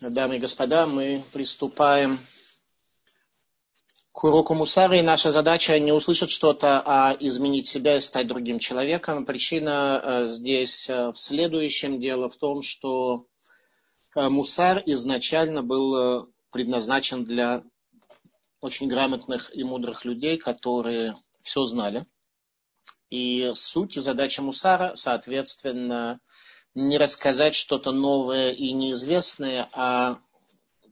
Дамы и господа, мы приступаем к уроку Мусара, и наша задача не услышать что-то, а изменить себя и стать другим человеком. Причина э, здесь э, в следующем. Дело в том, что э, Мусар изначально был предназначен для очень грамотных и мудрых людей, которые все знали. И суть и задача Мусара, соответственно, не рассказать что-то новое и неизвестное, а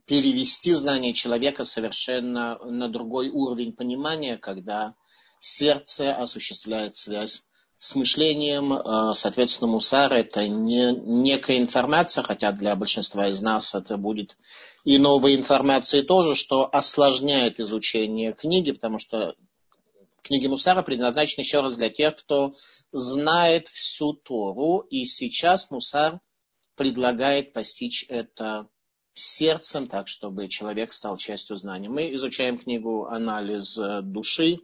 перевести знание человека совершенно на другой уровень понимания, когда сердце осуществляет связь с мышлением. Э, соответственно, мусар – это не некая информация, хотя для большинства из нас это будет и новой информации тоже, что осложняет изучение книги, потому что книги Мусара предназначены еще раз для тех, кто знает всю Тору, и сейчас Мусар предлагает постичь это сердцем, так, чтобы человек стал частью знания. Мы изучаем книгу «Анализ души»,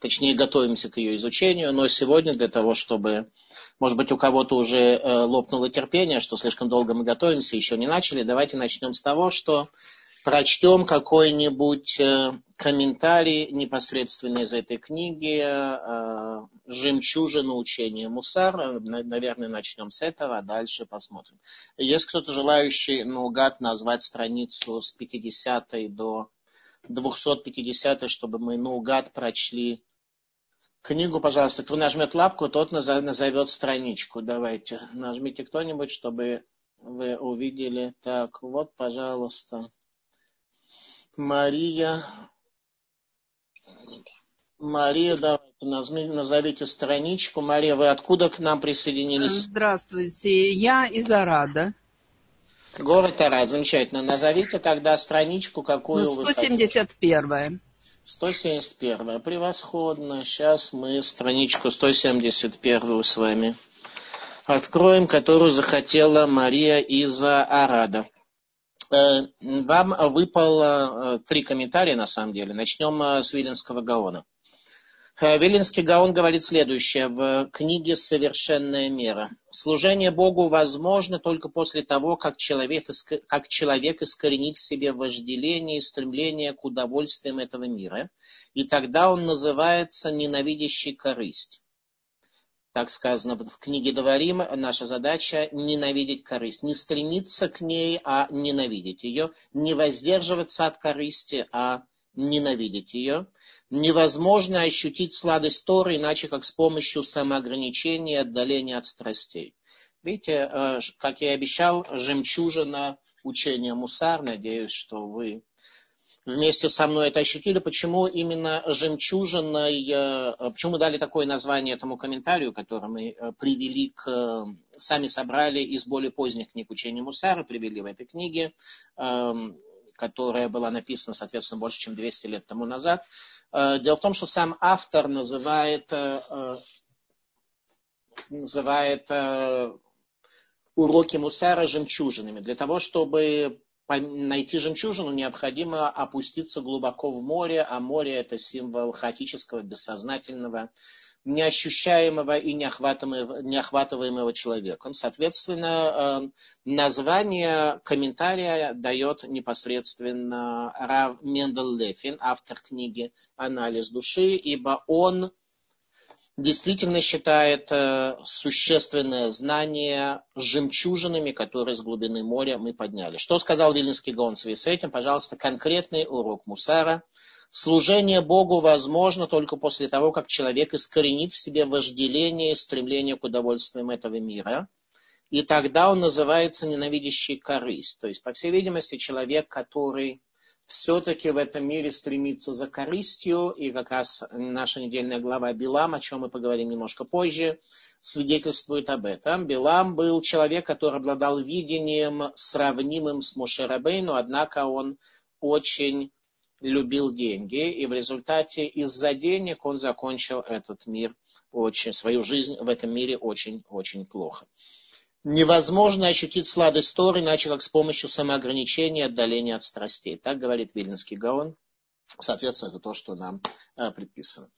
точнее, готовимся к ее изучению, но сегодня для того, чтобы, может быть, у кого-то уже э, лопнуло терпение, что слишком долго мы готовимся, еще не начали, давайте начнем с того, что прочтем какой-нибудь э, комментарий непосредственно из этой книги э, «Жемчужина учения Мусар». Наверное, начнем с этого, а дальше посмотрим. Есть кто-то желающий наугад назвать страницу с 50 до 250, чтобы мы наугад прочли книгу, пожалуйста. Кто нажмет лапку, тот назовет страничку. Давайте, нажмите кто-нибудь, чтобы вы увидели. Так, вот, пожалуйста. Мария. Мария, давайте назовите страничку. Мария, вы откуда к нам присоединились? Здравствуйте, я из Арада. Город Арад, замечательно. Назовите тогда страничку, какую 171. вы 171. Превосходно. Сейчас мы страничку 171 с вами откроем, которую захотела Мария из Арада. Э, вам выпало э, три комментария, на самом деле. Начнем э, с Виленского Гаона. Виленский Гаон говорит следующее в книге «Совершенная мера». Служение Богу возможно только после того, как человек, как человек искоренит в себе вожделение и стремление к удовольствиям этого мира, и тогда он называется ненавидящий корысть так сказано в книге Говорим, наша задача ненавидеть корысть. Не стремиться к ней, а ненавидеть ее. Не воздерживаться от корысти, а ненавидеть ее. Невозможно ощутить сладость Торы, иначе как с помощью самоограничения и отдаления от страстей. Видите, э, как я и обещал, жемчужина учения Мусар. Надеюсь, что вы вместе со мной это ощутили, почему именно жемчужиной, э, почему мы дали такое название этому комментарию, который мы э, привели к, сами собрали из более поздних книг учения Мусара, привели в этой книге, которая была написана, соответственно, больше, чем 200 лет тому назад. Э, дело в том, что сам автор называет, называет уроки Мусара жемчужинами. Для того, чтобы найти жемчужину, необходимо опуститься глубоко в море, а море это символ хаотического, бессознательного, неощущаемого и неохватываемого, неохватываемого человеком. Соответственно, э, название комментария дает непосредственно Рав Мендел Лефин, автор книги «Анализ души», ибо он действительно считает э, существенное знание жемчужинами, которые с глубины моря мы подняли. Что сказал Вильнинский Гаон в связи с этим? Пожалуйста, конкретный урок Мусара. Служение Богу возможно только после того, как человек искоренит в себе вожделение и стремление к удовольствиям этого мира. И тогда он называется ненавидящий корысть. То есть, по всей видимости, человек, который все-таки в этом мире стремится за корыстью, и как раз наша недельная глава Билам, о чем мы поговорим немножко позже, свидетельствует об этом. Билам был человек, который обладал видением, сравнимым с Мошерабейну, однако он очень любил деньги, и в результате из-за денег он закончил этот мир, очень, свою жизнь в этом мире очень-очень плохо невозможно ощутить сладость Торы, иначе как с помощью самоограничения и отдаления от страстей. Так говорит Вильнинский Гаон. Соответственно, это то, что нам э, предписано.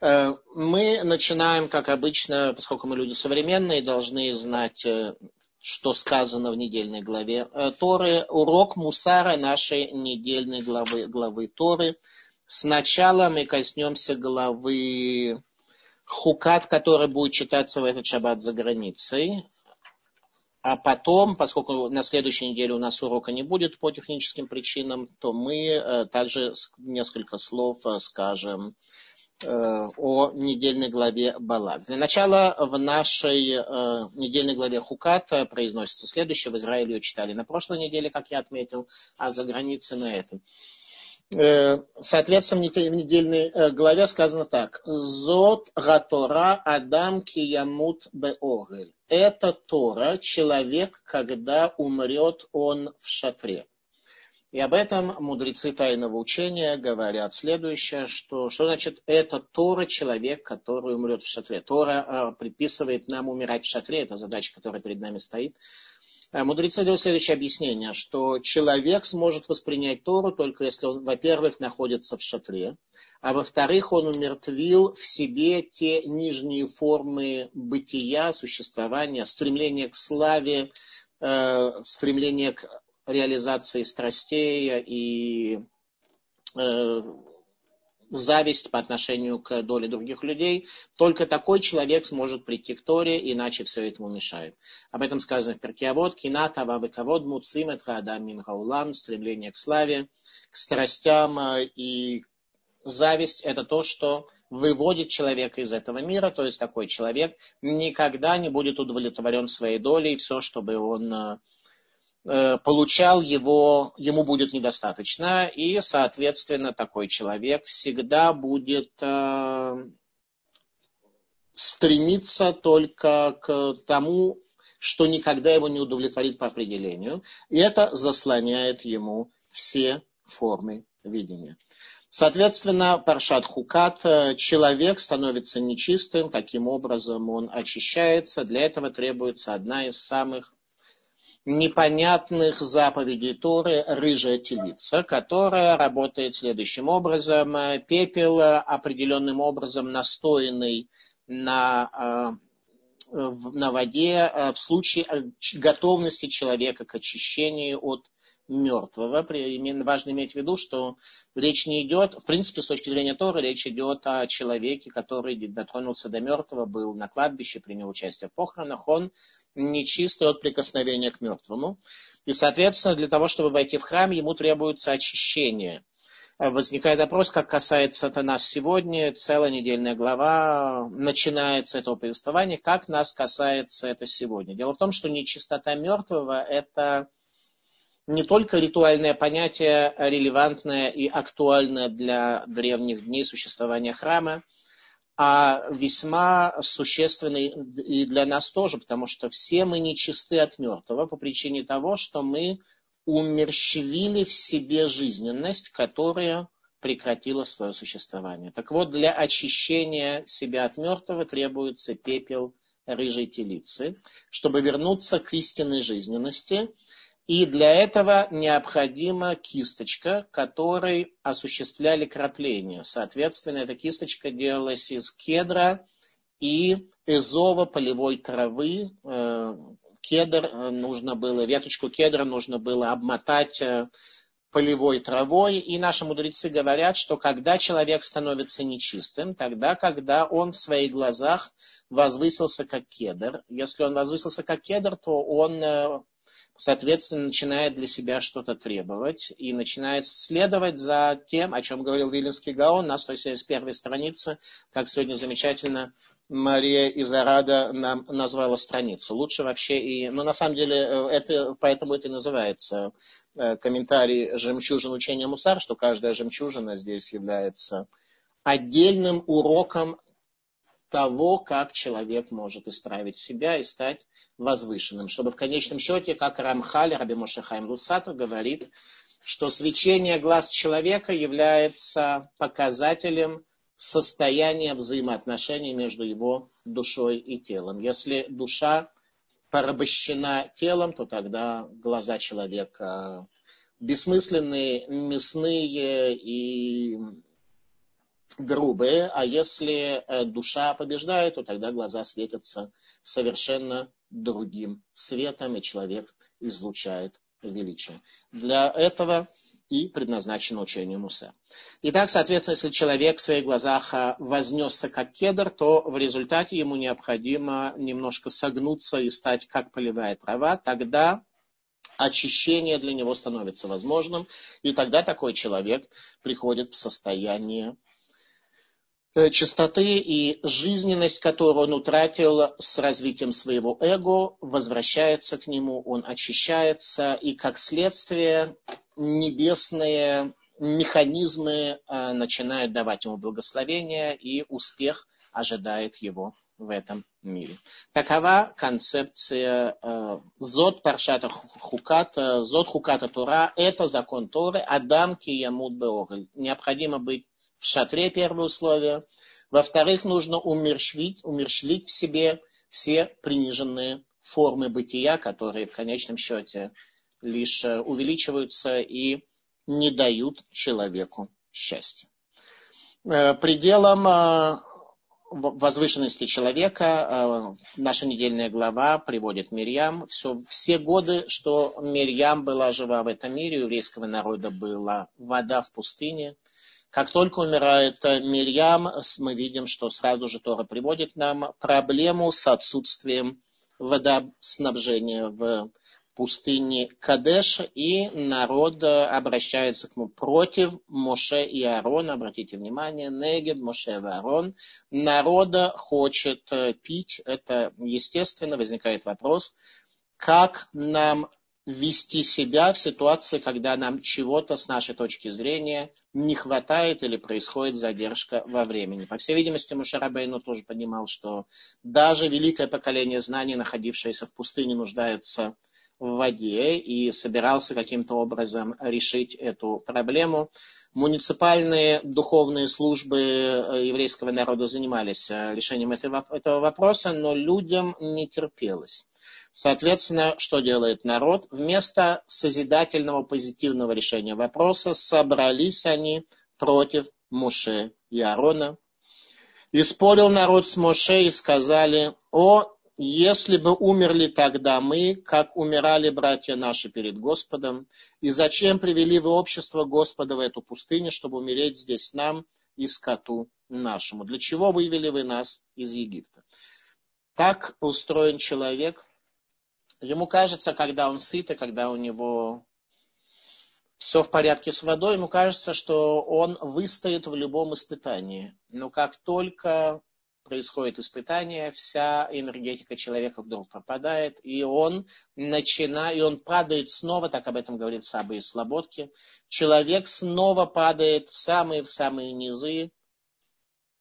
Э, мы начинаем, как обычно, поскольку мы люди современные, должны знать, э, что сказано в недельной главе Торы. Урок Мусара нашей недельной главы, главы Торы. Сначала мы коснемся главы Хукат, который будет читаться в этот шаббат за границей. А потом, поскольку на следующей неделе у нас урока не будет по техническим причинам, то мы э, также несколько слов э, скажем э, о недельной главе Балак. Для начала в нашей недельной главе Хукат произносится следующее. В Израиле ее читали на прошлой неделе, как я отметил, а за границей на этой. Соответственно, в недельной главе сказано так. Зот гатора адам киямут беогель это Тора, человек, когда умрет он в шатре. И об этом мудрецы тайного учения говорят следующее, что, что значит это Тора, человек, который умрет в шатре. Тора э, предписывает нам умирать в шатре, это задача, которая перед нами стоит. А мудрецы дают следующее объяснение, что человек сможет воспринять Тору только если он, во-первых, находится в шатре, а во-вторых, он умертвил в себе те нижние формы бытия, существования, стремление к славе, э, стремление к реализации страстей и э, зависть по отношению к доле других людей. Только такой человек сможет прийти к Торе, иначе все этому мешает. Об этом сказано в Перкиавод. Кината вавыковод муцимет хаадам мин стремление к славе, к страстям э, и зависть – это то, что выводит человека из этого мира, то есть такой человек никогда не будет удовлетворен своей долей, все, чтобы он э, получал его, ему будет недостаточно, и, соответственно, такой человек всегда будет э, стремиться только к тому, что никогда его не удовлетворит по определению, и это заслоняет ему все формы видения. Соответственно, Паршат Хукат, э, человек становится нечистым, каким образом он очищается. Для этого требуется одна из самых непонятных заповедей Торы – рыжая телица, которая работает следующим образом. Пепел определенным образом настоянный на, э, на воде э, в случае готовности человека к очищению от мертвого. Важно иметь в виду, что речь не идет, в принципе, с точки зрения Тора, речь идет о человеке, который дотронулся до мертвого, был на кладбище, принял участие в похоронах. Он нечистый от прикосновения к мертвому. И, соответственно, для того, чтобы войти в храм, ему требуется очищение. Возникает вопрос, как касается это нас сегодня, целая недельная глава начинается этого повествования, как нас касается это сегодня. Дело в том, что нечистота мертвого – это не только ритуальное понятие, релевантное и актуальное для древних дней существования храма, а весьма существенный и для нас тоже, потому что все мы нечисты от мертвого по причине того, что мы умерщвили в себе жизненность, которая прекратила свое существование. Так вот, для очищения себя от мертвого требуется пепел рыжей телицы, чтобы вернуться к истинной жизненности – и для этого необходима кисточка, которой осуществляли крапление. Соответственно, эта кисточка делалась из кедра и эзова полевой травы. Э, кедр э, нужно было, веточку кедра нужно было обмотать э, полевой травой. И наши мудрецы говорят, что когда человек становится нечистым, тогда, когда он в своих глазах возвысился как кедр. Если он возвысился как кедр, то он соответственно, начинает для себя что-то требовать и начинает следовать за тем, о чем говорил Виленский Гаон на 171 странице, как сегодня замечательно Мария из Арада нам назвала страницу. Лучше вообще и... Но ну, на самом деле э, это, поэтому это и называется э, комментарий жемчужин учения Мусар, что каждая жемчужина здесь является отдельным уроком того, как человек может исправить себя и стать возвышенным. Чтобы в конечном счете, как Рамхаль, Раби Мошехайм Луцату говорит, что свечение глаз человека является показателем состояния взаимоотношений между его душой и телом. Если душа порабощена телом, то тогда глаза человека бессмысленные, мясные и грубые, а если э, душа побеждает, то тогда глаза светятся совершенно другим светом, и человек излучает величие. Для этого и предназначено учение Мусе. Итак, соответственно, если человек в своих глазах а, вознесся как кедр, то в результате ему необходимо немножко согнуться и стать как полевая трава, тогда очищение для него становится возможным, и тогда такой человек приходит в состояние э, чистоты и жизненность, которую он утратил с развитием своего эго, возвращается к нему, он очищается, и как следствие небесные механизмы э, начинают давать ему благословение, и успех ожидает его в этом мире. Такова концепция э, Зод Паршата Хуката, Зод Хуката Тура, это закон Торы, Адам Киямут Беогль. Необходимо быть в шатре, первое условие. Во-вторых, нужно умерщвить, умерщвить в себе все приниженные формы бытия, которые в конечном счете лишь э, увеличиваются и не дают человеку счастья. Э, пределом э, возвышенности человека наша недельная глава приводит Мирьям. Все, все годы, что Мирьям была жива в этом мире, у еврейского народа была вода в пустыне. Как только умирает Мирьям, мы видим, что сразу же Тора приводит нам проблему с отсутствием водоснабжения в пустыне Кадеш, и народ обращается к нему против Моше и Аарона. Обратите внимание, Негед, Моше и Аарон. Народ хочет э, пить, это естественно, возникает вопрос, как нам вести себя в ситуации, когда нам чего-то с нашей точки зрения не хватает или происходит задержка во времени. По всей видимости, Мушарабейну тоже понимал, что даже великое поколение знаний, находившееся в пустыне, нуждается в воде и собирался каким-то образом решить эту проблему. Муниципальные духовные службы э, еврейского народа занимались э, решением этого вопроса, но людям не терпелось. Соответственно, что делает народ? Вместо созидательного позитивного решения вопроса собрались они против Муше и Аарона. И спорил народ с Моше и сказали, о, если бы умерли тогда мы, как умирали братья наши перед Господом, и зачем привели вы общество Господа в эту пустыню, чтобы умереть здесь нам и скоту нашему? Для чего вывели вы нас из Египта? Так устроен человек. Ему кажется, когда он сыт, и когда у него все в порядке с водой, ему кажется, что он выстоит в любом испытании. Но как только происходит испытание, вся энергетика человека вдруг пропадает, и он начинает, и он падает снова, так об этом говорит Саба из Слободки, человек снова падает в самые-в самые низы,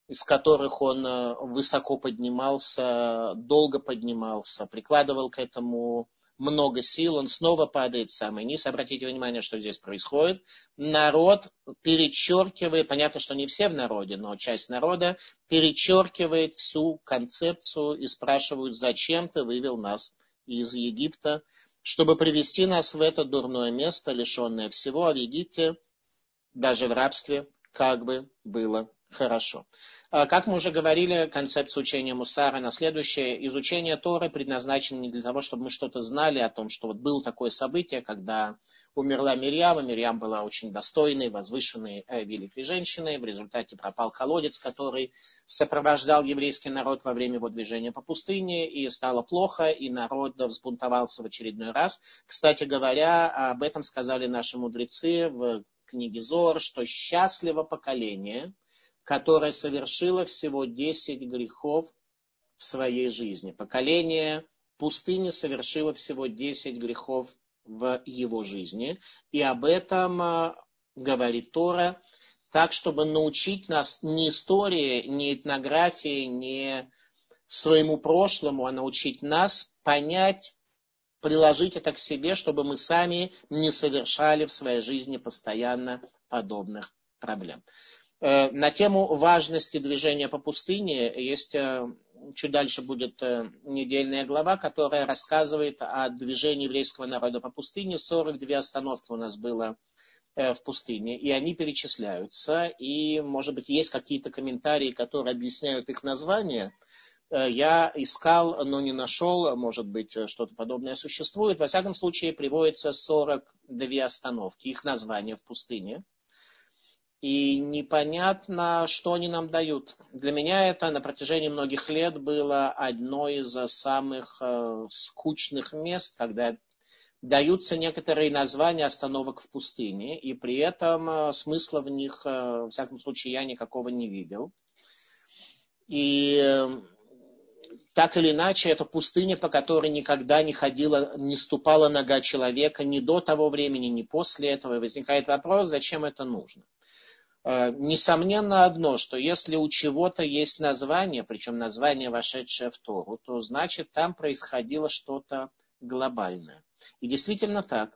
из которых он э, высоко поднимался, долго поднимался, прикладывал к этому много сил, он снова падает в самый низ. Обратите внимание, что здесь происходит. Народ перечеркивает, понятно, что не все в народе, но часть народа перечеркивает всю концепцию и спрашивают, зачем ты вывел нас из Египта, чтобы привести нас в это дурное место, лишенное всего, а в Египте, даже в рабстве, как бы было хорошо. А, как мы уже говорили, концепция учения Мусара на следующее. Изучение Торы предназначено не для того, чтобы мы что-то знали о том, что вот было такое событие, когда умерла Мирьяма. Мирьям была очень достойной, возвышенной, э, великой женщиной. В результате пропал колодец, который сопровождал еврейский народ во время его движения по пустыне, и стало плохо, и народ взбунтовался в очередной раз. Кстати говоря, об этом сказали наши мудрецы в книге Зор, что счастливо поколение – которое совершило всего 10 грехов в своей жизни. Поколение пустыни совершило всего 10 грехов в его жизни. И об этом а, говорит Тора, так, чтобы научить нас не истории, не этнографии, не своему прошлому, а научить нас понять, приложить это к себе, чтобы мы сами не совершали в своей жизни постоянно подобных проблем. Э, на тему важности движения по пустыне есть, э, чуть дальше будет э, недельная глава, которая рассказывает о движении еврейского народа по пустыне. 42 остановки у нас было в пустыне, и они перечисляются. И, может быть, есть какие-то комментарии, которые объясняют их название. Я искал, но не нашел, может быть, что-то подобное существует. Во всяком случае, приводится 42 остановки, их название в пустыне. И непонятно, что они нам дают. Для меня это на протяжении многих лет было одно из самых э, скучных мест, когда даются некоторые названия остановок в пустыне, и при этом э, смысла в них, э, во всяком случае, я никакого не видел. И так или иначе, это пустыня, по которой никогда не ходила, не ступала нога человека ни до того времени, ни после этого. И возникает вопрос, зачем это нужно. Несомненно одно, что если у чего-то есть название, причем название, вошедшее в Тору, то значит там происходило что-то глобальное. И действительно так.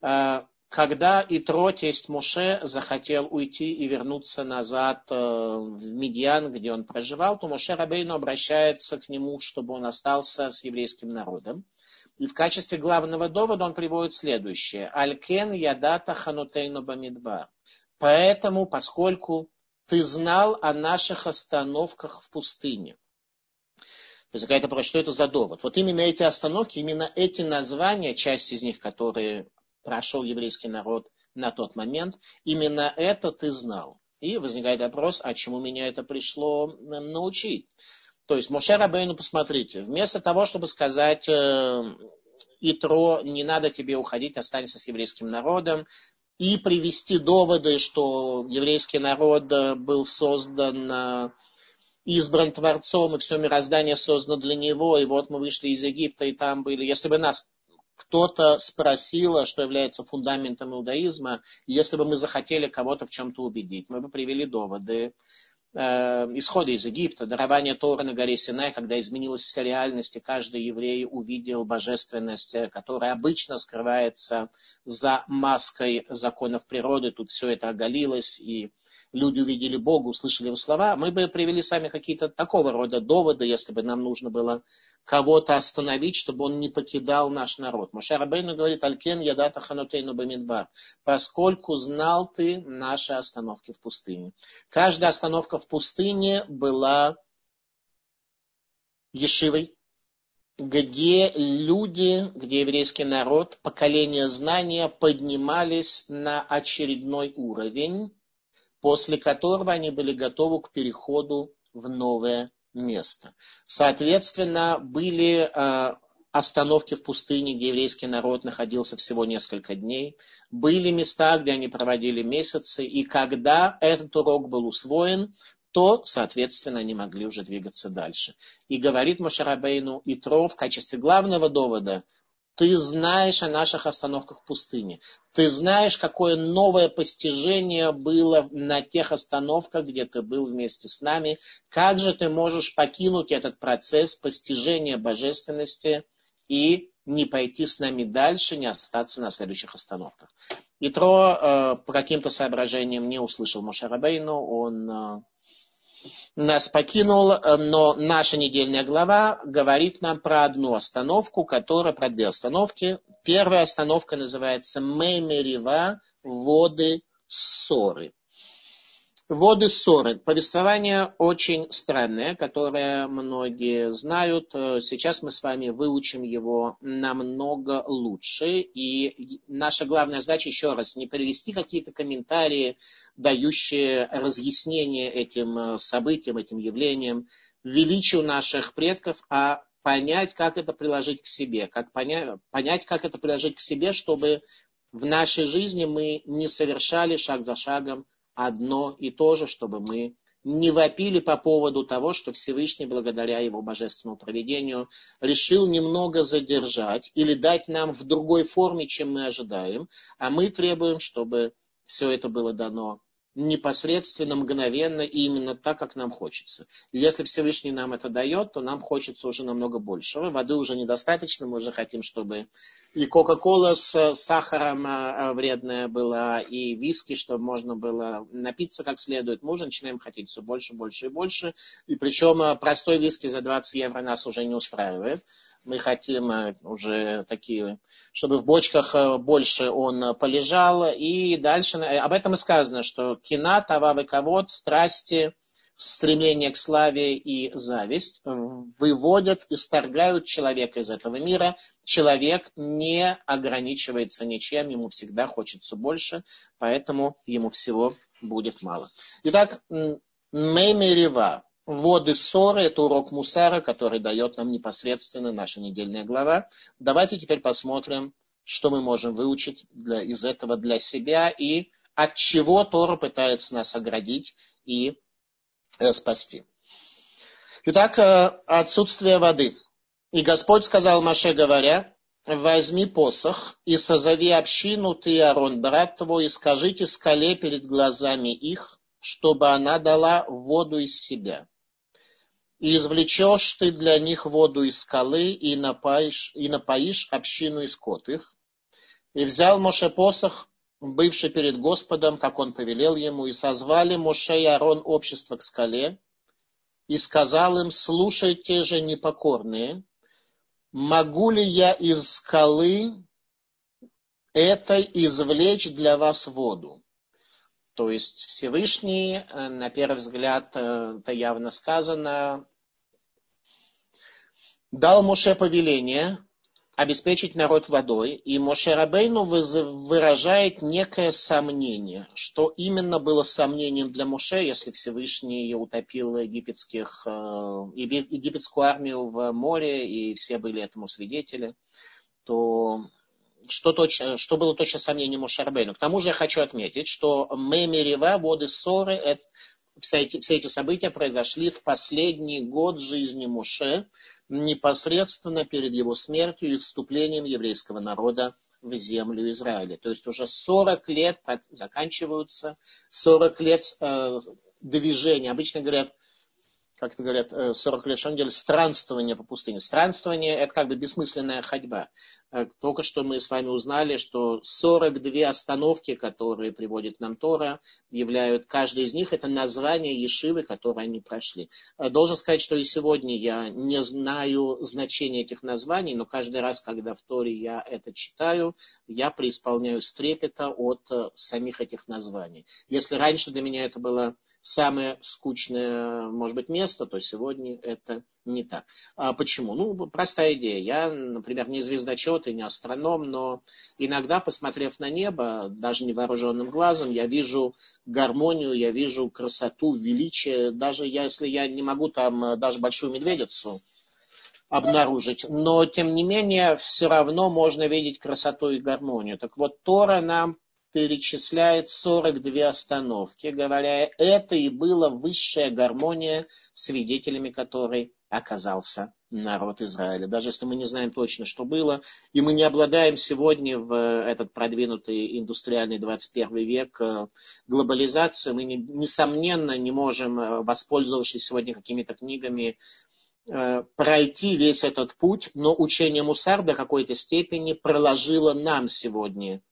А, когда Итро, тесть Муше, захотел уйти и вернуться назад э, в Медиан, где он проживал, то Муше Рабейну обращается к нему, чтобы он остался с еврейским народом. И в качестве главного довода он приводит следующее. Алькен ядата ханутейну бамидбар. Поэтому, поскольку ты знал о наших остановках в пустыне. Возникает вопрос, что это за довод? Вот именно эти остановки, именно эти названия, часть из них, которые прошел еврейский народ на тот момент, именно это ты знал. И возникает вопрос, а чему меня это пришло научить? То есть Моше Рабейну, посмотрите, вместо того, чтобы сказать э, Итро, не надо тебе уходить, останься с еврейским народом, и привести доводы, что еврейский народ был создан э, избран Творцом, и все мироздание создано для него, и вот мы вышли из Египта, и там были. Если бы нас кто-то спросил, что является фундаментом иудаизма, если бы мы захотели кого-то в чем-то убедить, мы бы привели доводы э, исхода из Египта, дарование Тора на горе Синай, когда изменилась вся реальность, и каждый еврей увидел божественность, которая обычно скрывается за маской законов природы. Тут все это оголилось, и люди увидели Бога, услышали его слова, мы бы привели с вами какие-то такого рода доводы, если бы нам нужно было кого-то остановить, чтобы он не покидал наш народ. Моше Рабейну говорит, Алькен ядата ханутейну бамидбар, поскольку знал ты наши остановки в пустыне. Каждая остановка в пустыне была ешивой, где люди, где еврейский народ, поколение знания поднимались на очередной уровень, после которого они были готовы к переходу в новое место. Соответственно, были э, остановки в пустыне, где еврейский народ находился всего несколько дней. Были места, где они проводили месяцы. И когда этот урок был усвоен, то, соответственно, они могли уже двигаться дальше. И говорит Машарабейну Итро в качестве главного довода ты знаешь о наших остановках в пустыне. Ты знаешь, какое новое постижение было на тех остановках, где ты был вместе с нами. Как же ты можешь покинуть этот процесс постижения божественности и не пойти с нами дальше, не остаться на следующих остановках. Итро э, по каким-то соображениям не услышал Мошарабейну, он э, нас покинул, э, но наша недельная глава говорит нам про одну остановку, которая, про две остановки. Первая остановка называется Меймерива, воды ссоры. Воды ссоры. Повествование очень странное, которое многие знают. Сейчас мы с вами выучим его намного лучше. И наша главная задача, еще раз, не привести какие-то комментарии, дающие разъяснение этим событиям, этим явлениям, величию наших предков, а понять, как это приложить к себе, как понять, понять, как это приложить к себе, чтобы в нашей жизни мы не совершали шаг за шагом одно и то же, чтобы мы не вопили по поводу того, что Всевышний, благодаря его божественному проведению, решил немного задержать или дать нам в другой форме, чем мы ожидаем, а мы требуем, чтобы все это было дано непосредственно, мгновенно и именно так, как нам хочется. если Всевышний нам это дает, то нам хочется уже намного большего. Воды уже недостаточно, мы уже хотим, чтобы и Кока-Кола с сахаром а, вредная была, и виски, чтобы можно было напиться как следует. Мы уже начинаем хотеть все больше, больше и больше. И причем простой виски за 20 евро нас уже не устраивает мы хотим э, уже такие, чтобы в бочках э, больше он полежал. И дальше об этом и сказано, что кина, тавав и ковод, страсти, стремление к славе и зависть выводят, исторгают человека из этого мира. Человек не ограничивается ничем, ему всегда хочется больше, поэтому ему всего будет мало. Итак, Мемерева, воды ссоры, это урок Мусара, который дает нам непосредственно наша недельная глава. Давайте теперь посмотрим, что мы можем выучить для, из этого для себя и от чего Тора пытается нас оградить и э, спасти. Итак, э, отсутствие воды. И Господь сказал Маше, говоря, возьми посох и созови общину, ты, Арон, брат твой, и скажите скале перед глазами их, чтобы она дала воду из себя. И извлечешь ты для них воду из скалы, и напоишь, и напоишь общину и скот их. И взял Моше посох, бывший перед Господом, как он повелел ему, и созвали Моше и Арон общество к скале, и сказал им, слушайте же, непокорные, могу ли я из скалы этой извлечь для вас воду? То есть Всевышний, э, на первый взгляд, э, это явно сказано, дал Моше повеление обеспечить народ водой, и Моше Рабейну выражает некое сомнение, что именно было сомнением для Моше, если Всевышний утопил египетских, э, египетскую армию в море, и все были этому свидетели, то что, точно, что было точно сомнение Моше Рабейну. К тому же я хочу отметить, что Мемерева, воды ссоры, это, все, эти, все эти события произошли в последний год жизни Моше, непосредственно перед его смертью и вступлением еврейского народа в землю Израиля. То есть уже 40 лет заканчиваются, 40 лет э, движения. Обычно говорят, как это говорят, 40 э, лет, что он делает, странствование по пустыне. Странствование – это как бы бессмысленная ходьба. Э, только что мы с вами узнали, что 42 остановки, которые приводит нам Тора, являют, каждая из них – это название Ешивы, которые они прошли. Э, должен сказать, что и сегодня я не знаю значения этих названий, но каждый раз, когда в Торе я это читаю, я преисполняюсь трепета от самих этих названий. Если раньше для меня это было самое скучное, может быть, место, то сегодня это не так. А почему? Ну, простая идея. Я, например, не звездочет и не астроном, но иногда, посмотрев на небо, даже невооруженным глазом, я вижу гармонию, я вижу красоту, величие. Даже если я не могу там э, даже большую медведицу обнаружить. Но, тем не менее, все равно можно видеть красоту и гармонию. Так вот, Тора нам перечисляет 42 остановки, говоря, это и была высшая гармония, свидетелями которой оказался народ Израиля. Даже если мы не знаем точно, что было, и мы не обладаем сегодня в этот продвинутый индустриальный 21 век э, глобализацией, мы, несомненно, не можем, э, воспользовавшись сегодня какими-то книгами, э, пройти весь этот путь, но учение Мусар до какой-то степени проложило нам сегодня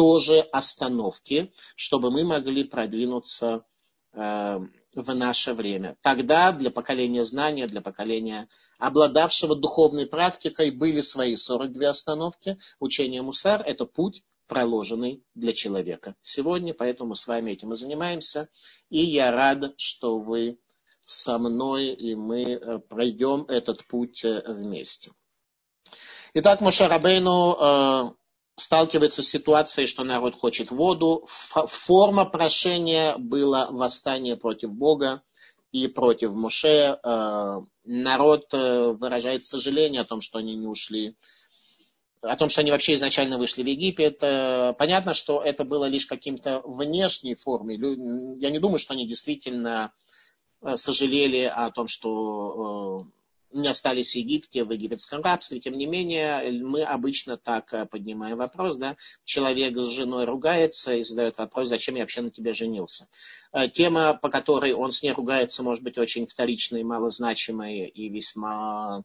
тоже остановки, чтобы мы могли продвинуться э, в наше время. Тогда для поколения знания, для поколения обладавшего духовной практикой были свои 42 остановки. Учение Мусар – это путь, проложенный для человека. Сегодня, поэтому с вами этим и занимаемся. И я рад, что вы со мной, и мы э, пройдем этот путь э, вместе. Итак, Мушарабейну сталкивается с ситуацией, что народ хочет воду. Форма прошения была восстание против Бога и против Моше. Э, народ э, выражает сожаление о том, что они не ушли, о том, что они вообще изначально вышли в Египет. Э, понятно, что это было лишь каким-то внешней формой. Я не думаю, что они действительно сожалели о том, что остались в Египте, в египетском рабстве. Тем не менее, мы обычно так э, поднимаем вопрос, да, человек с женой ругается и задает вопрос, зачем я вообще на тебе женился. Э, тема, по которой он с ней ругается, может быть очень вторичной, малозначимой и весьма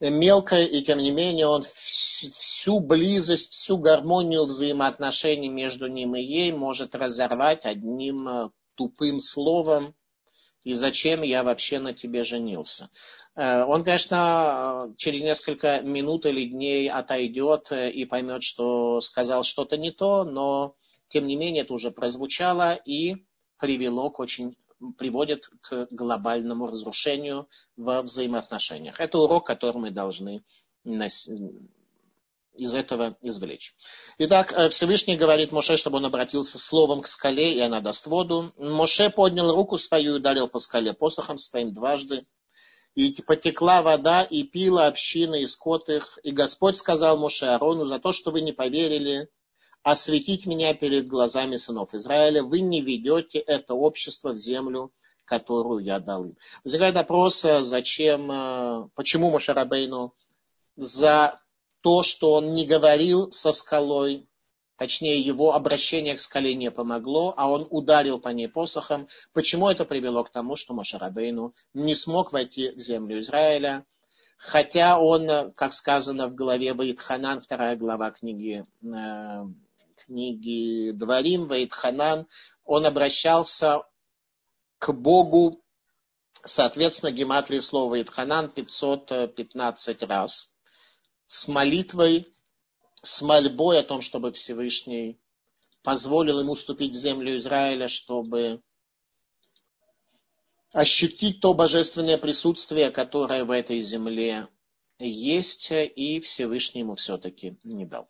мелкая, и тем не менее он всю близость, всю гармонию взаимоотношений между ним и ей может разорвать одним э, тупым словом, и зачем я вообще на тебе женился. Э, он, конечно, через несколько минут или дней отойдет э, и поймет, что сказал что-то не то, но, тем не менее, это уже прозвучало и привело к очень приводит к глобальному разрушению во взаимоотношениях. Это урок, который мы должны из этого извлечь. Итак, э, Всевышний говорит Моше, чтобы он обратился словом к скале, и она даст воду. Моше поднял руку свою и ударил по скале посохом своим дважды. И потекла вода, и пила община и скот их. И Господь сказал Моше Арону, за то, что вы не поверили, осветить меня перед глазами сынов Израиля, вы не ведете это общество в землю, которую я дал им. Возникает вопрос, э, зачем, э, почему Мошарабейну за то, что он не говорил со скалой, точнее его обращение к скале не помогло, а он ударил по ней посохом. Почему это привело к тому, что Мошарабейну не смог войти в землю Израиля, хотя он, как сказано в главе Ваидханан, вторая глава книги, э, книги Дворим, Ваидханан, он обращался к Богу, соответственно, гематрии слова Ваидханан 515 раз – с молитвой, с мольбой о том, чтобы Всевышний позволил ему ступить в землю Израиля, чтобы ощутить то божественное присутствие, которое в этой земле есть, и Всевышний ему все-таки не дал.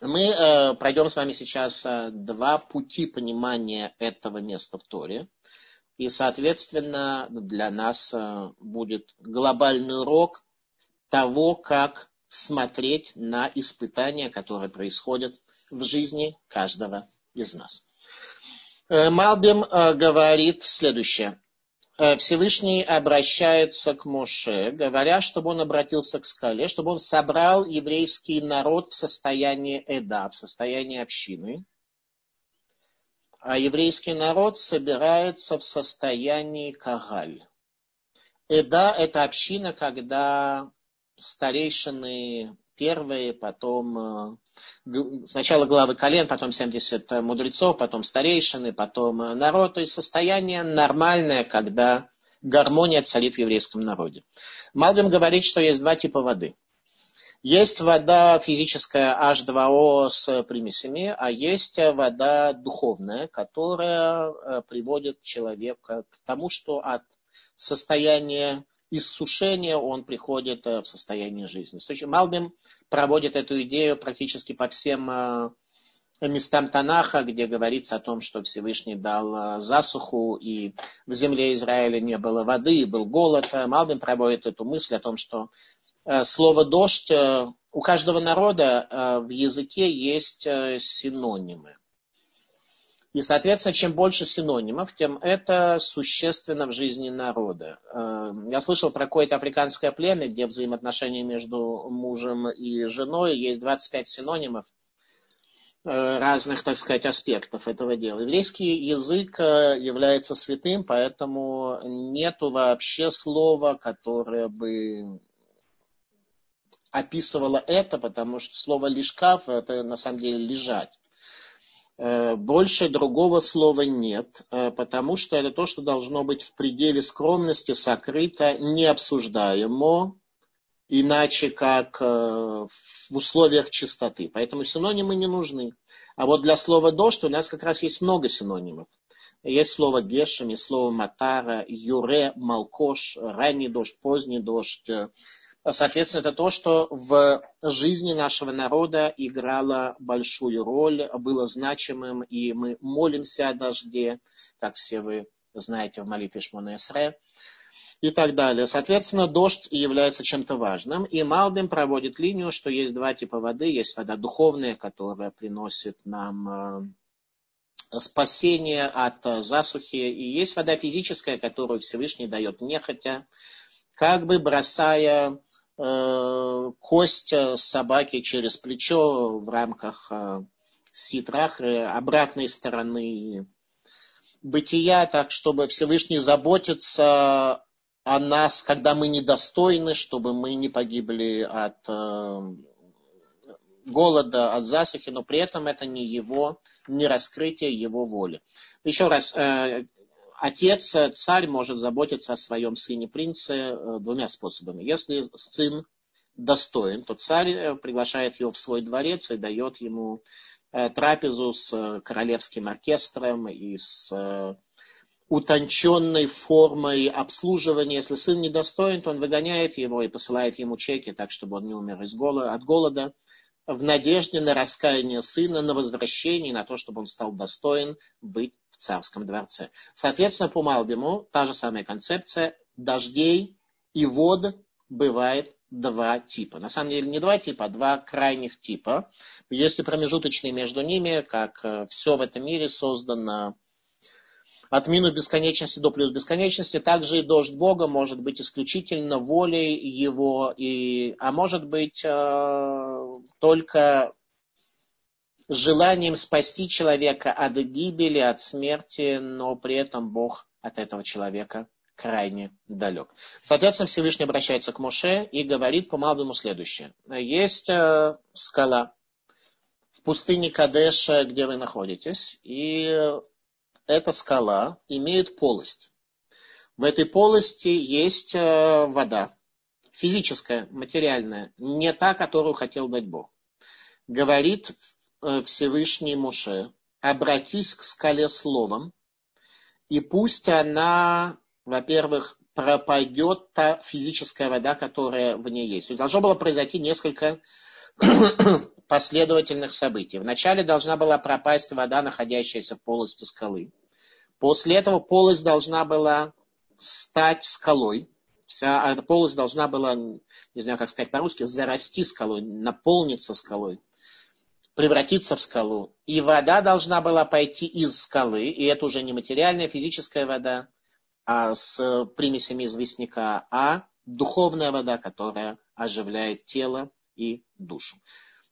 Мы э, пройдем с вами сейчас э, два пути понимания этого места в Торе. И, соответственно, для нас э, будет глобальный урок того, как смотреть на испытания, которые происходят в жизни каждого из нас. Э, Малбим э, говорит следующее. Э, Всевышний обращается к Моше, говоря, чтобы он обратился к скале, чтобы он собрал еврейский народ в состоянии эда, в состоянии общины. А еврейский народ собирается в состоянии кагаль. Эда – это община, когда старейшины первые, потом э, сначала главы колен, потом 70 мудрецов, потом старейшины, потом э, народ. То есть состояние нормальное, когда гармония царит в еврейском народе. Малбим говорит, что есть два типа воды. Есть вода физическая H2O с примесями, а есть вода духовная, которая э, приводит человека к тому, что от состояния иссушения он приходит э, в состояние жизни. Малбим проводит эту идею практически по всем э, местам Танаха, где говорится о том, что Всевышний дал э, засуху, и в земле Израиля не было воды, и был голод. Малбим проводит эту мысль о том, что слово «дождь» у каждого народа в языке есть синонимы. И, соответственно, чем больше синонимов, тем это существенно в жизни народа. Э, я слышал про какое-то африканское племя, где взаимоотношения между мужем и женой есть 25 синонимов э, разных, так сказать, аспектов этого дела. Еврейский язык э, является святым, поэтому нету вообще слова, которое бы описывало это, потому что слово лишкав это на самом деле лежать. Э, больше другого слова нет, э, потому что это то, что должно быть в пределе скромности, сокрыто, необсуждаемо, иначе как э, в условиях чистоты. Поэтому синонимы не нужны. А вот для слова дождь у нас как раз есть много синонимов. Есть слово гешем, есть слово матара, юре, малкош, ранний дождь, поздний дождь, Соответственно, это то, что в жизни нашего народа играло большую роль, было значимым, и мы молимся о дожде, как все вы знаете в молитве Шмона Эсре, и так далее. Соответственно, дождь является чем-то важным, и Малбим проводит линию, что есть два типа воды. Есть вода духовная, которая приносит нам э, спасение от засухи, и есть вода физическая, которую Всевышний дает нехотя, как бы бросая Э, кость э, собаки через плечо в рамках э, ситрахры обратной стороны бытия, так чтобы Всевышний заботится о нас, когда мы недостойны, чтобы мы не погибли от голода, от засухи, но при этом это не его, не раскрытие его воли. Еще раз, отец, э, царь может заботиться о своем сыне-принце э, двумя способами. Если сын достоин, то царь э, приглашает его в свой дворец и дает ему трапезу с королевским оркестром и с утонченной формой обслуживания. Если сын недостоин, то он выгоняет его и посылает ему чеки, так чтобы он не умер из голода, от голода, в надежде на раскаяние сына, на возвращение, на то, чтобы он стал достоин быть царском дворце. Соответственно, по Малбиму та же самая концепция дождей и вод бывает два типа. На самом деле не два типа, а два крайних типа. Есть и промежуточные между ними, как э, все в этом мире создано от минус бесконечности до плюс бесконечности. Также и дождь Бога может быть исключительно волей Его, и, а может быть э, только желанием спасти человека от гибели, от смерти, но при этом Бог от этого человека крайне далек. Соответственно, Всевышний обращается к Моше и говорит по Малбиму следующее. Есть э, скала в пустыне Кадеша, где вы находитесь, и эта скала имеет полость. В этой полости есть э, вода, физическая, материальная, не та, которую хотел дать Бог. Говорит Всевышний Муше, обратись к скале словом, и пусть она, во-первых, пропадет та физическая вода, которая в ней есть. То есть должно было произойти несколько последовательных событий. Вначале должна была пропасть вода, находящаяся в полости скалы. После этого полость должна была стать скалой. Вся эта полость должна была, не знаю, как сказать по-русски, зарасти скалой, наполниться скалой, превратиться в скалу. И вода должна была пойти из скалы, и это уже не материальная, физическая вода, а с примесями известняка, а духовная вода, которая оживляет тело и душу.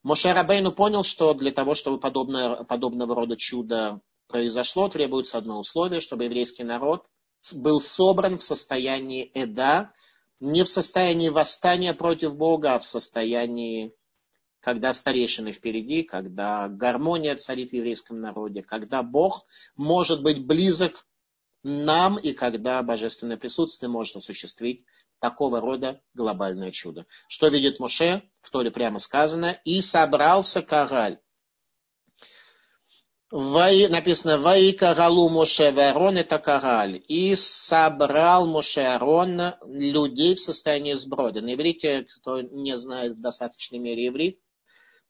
Моше Рабейну понял, что для того, чтобы подобное, подобного рода чудо произошло, требуется одно условие, чтобы еврейский народ был собран в состоянии эда, не в состоянии восстания против Бога, а в состоянии, когда старейшины впереди, когда гармония царит в еврейском народе, когда Бог может быть близок нам и когда божественное присутствие может осуществить такого рода глобальное чудо. Что видит Моше? В Торе прямо сказано, и собрался кораль Ваи, написано, Ваика Галу Моше Варон это Караль. И собрал Моше Арон людей в состоянии сброда. На иврите, кто не знает в достаточной мере иврит,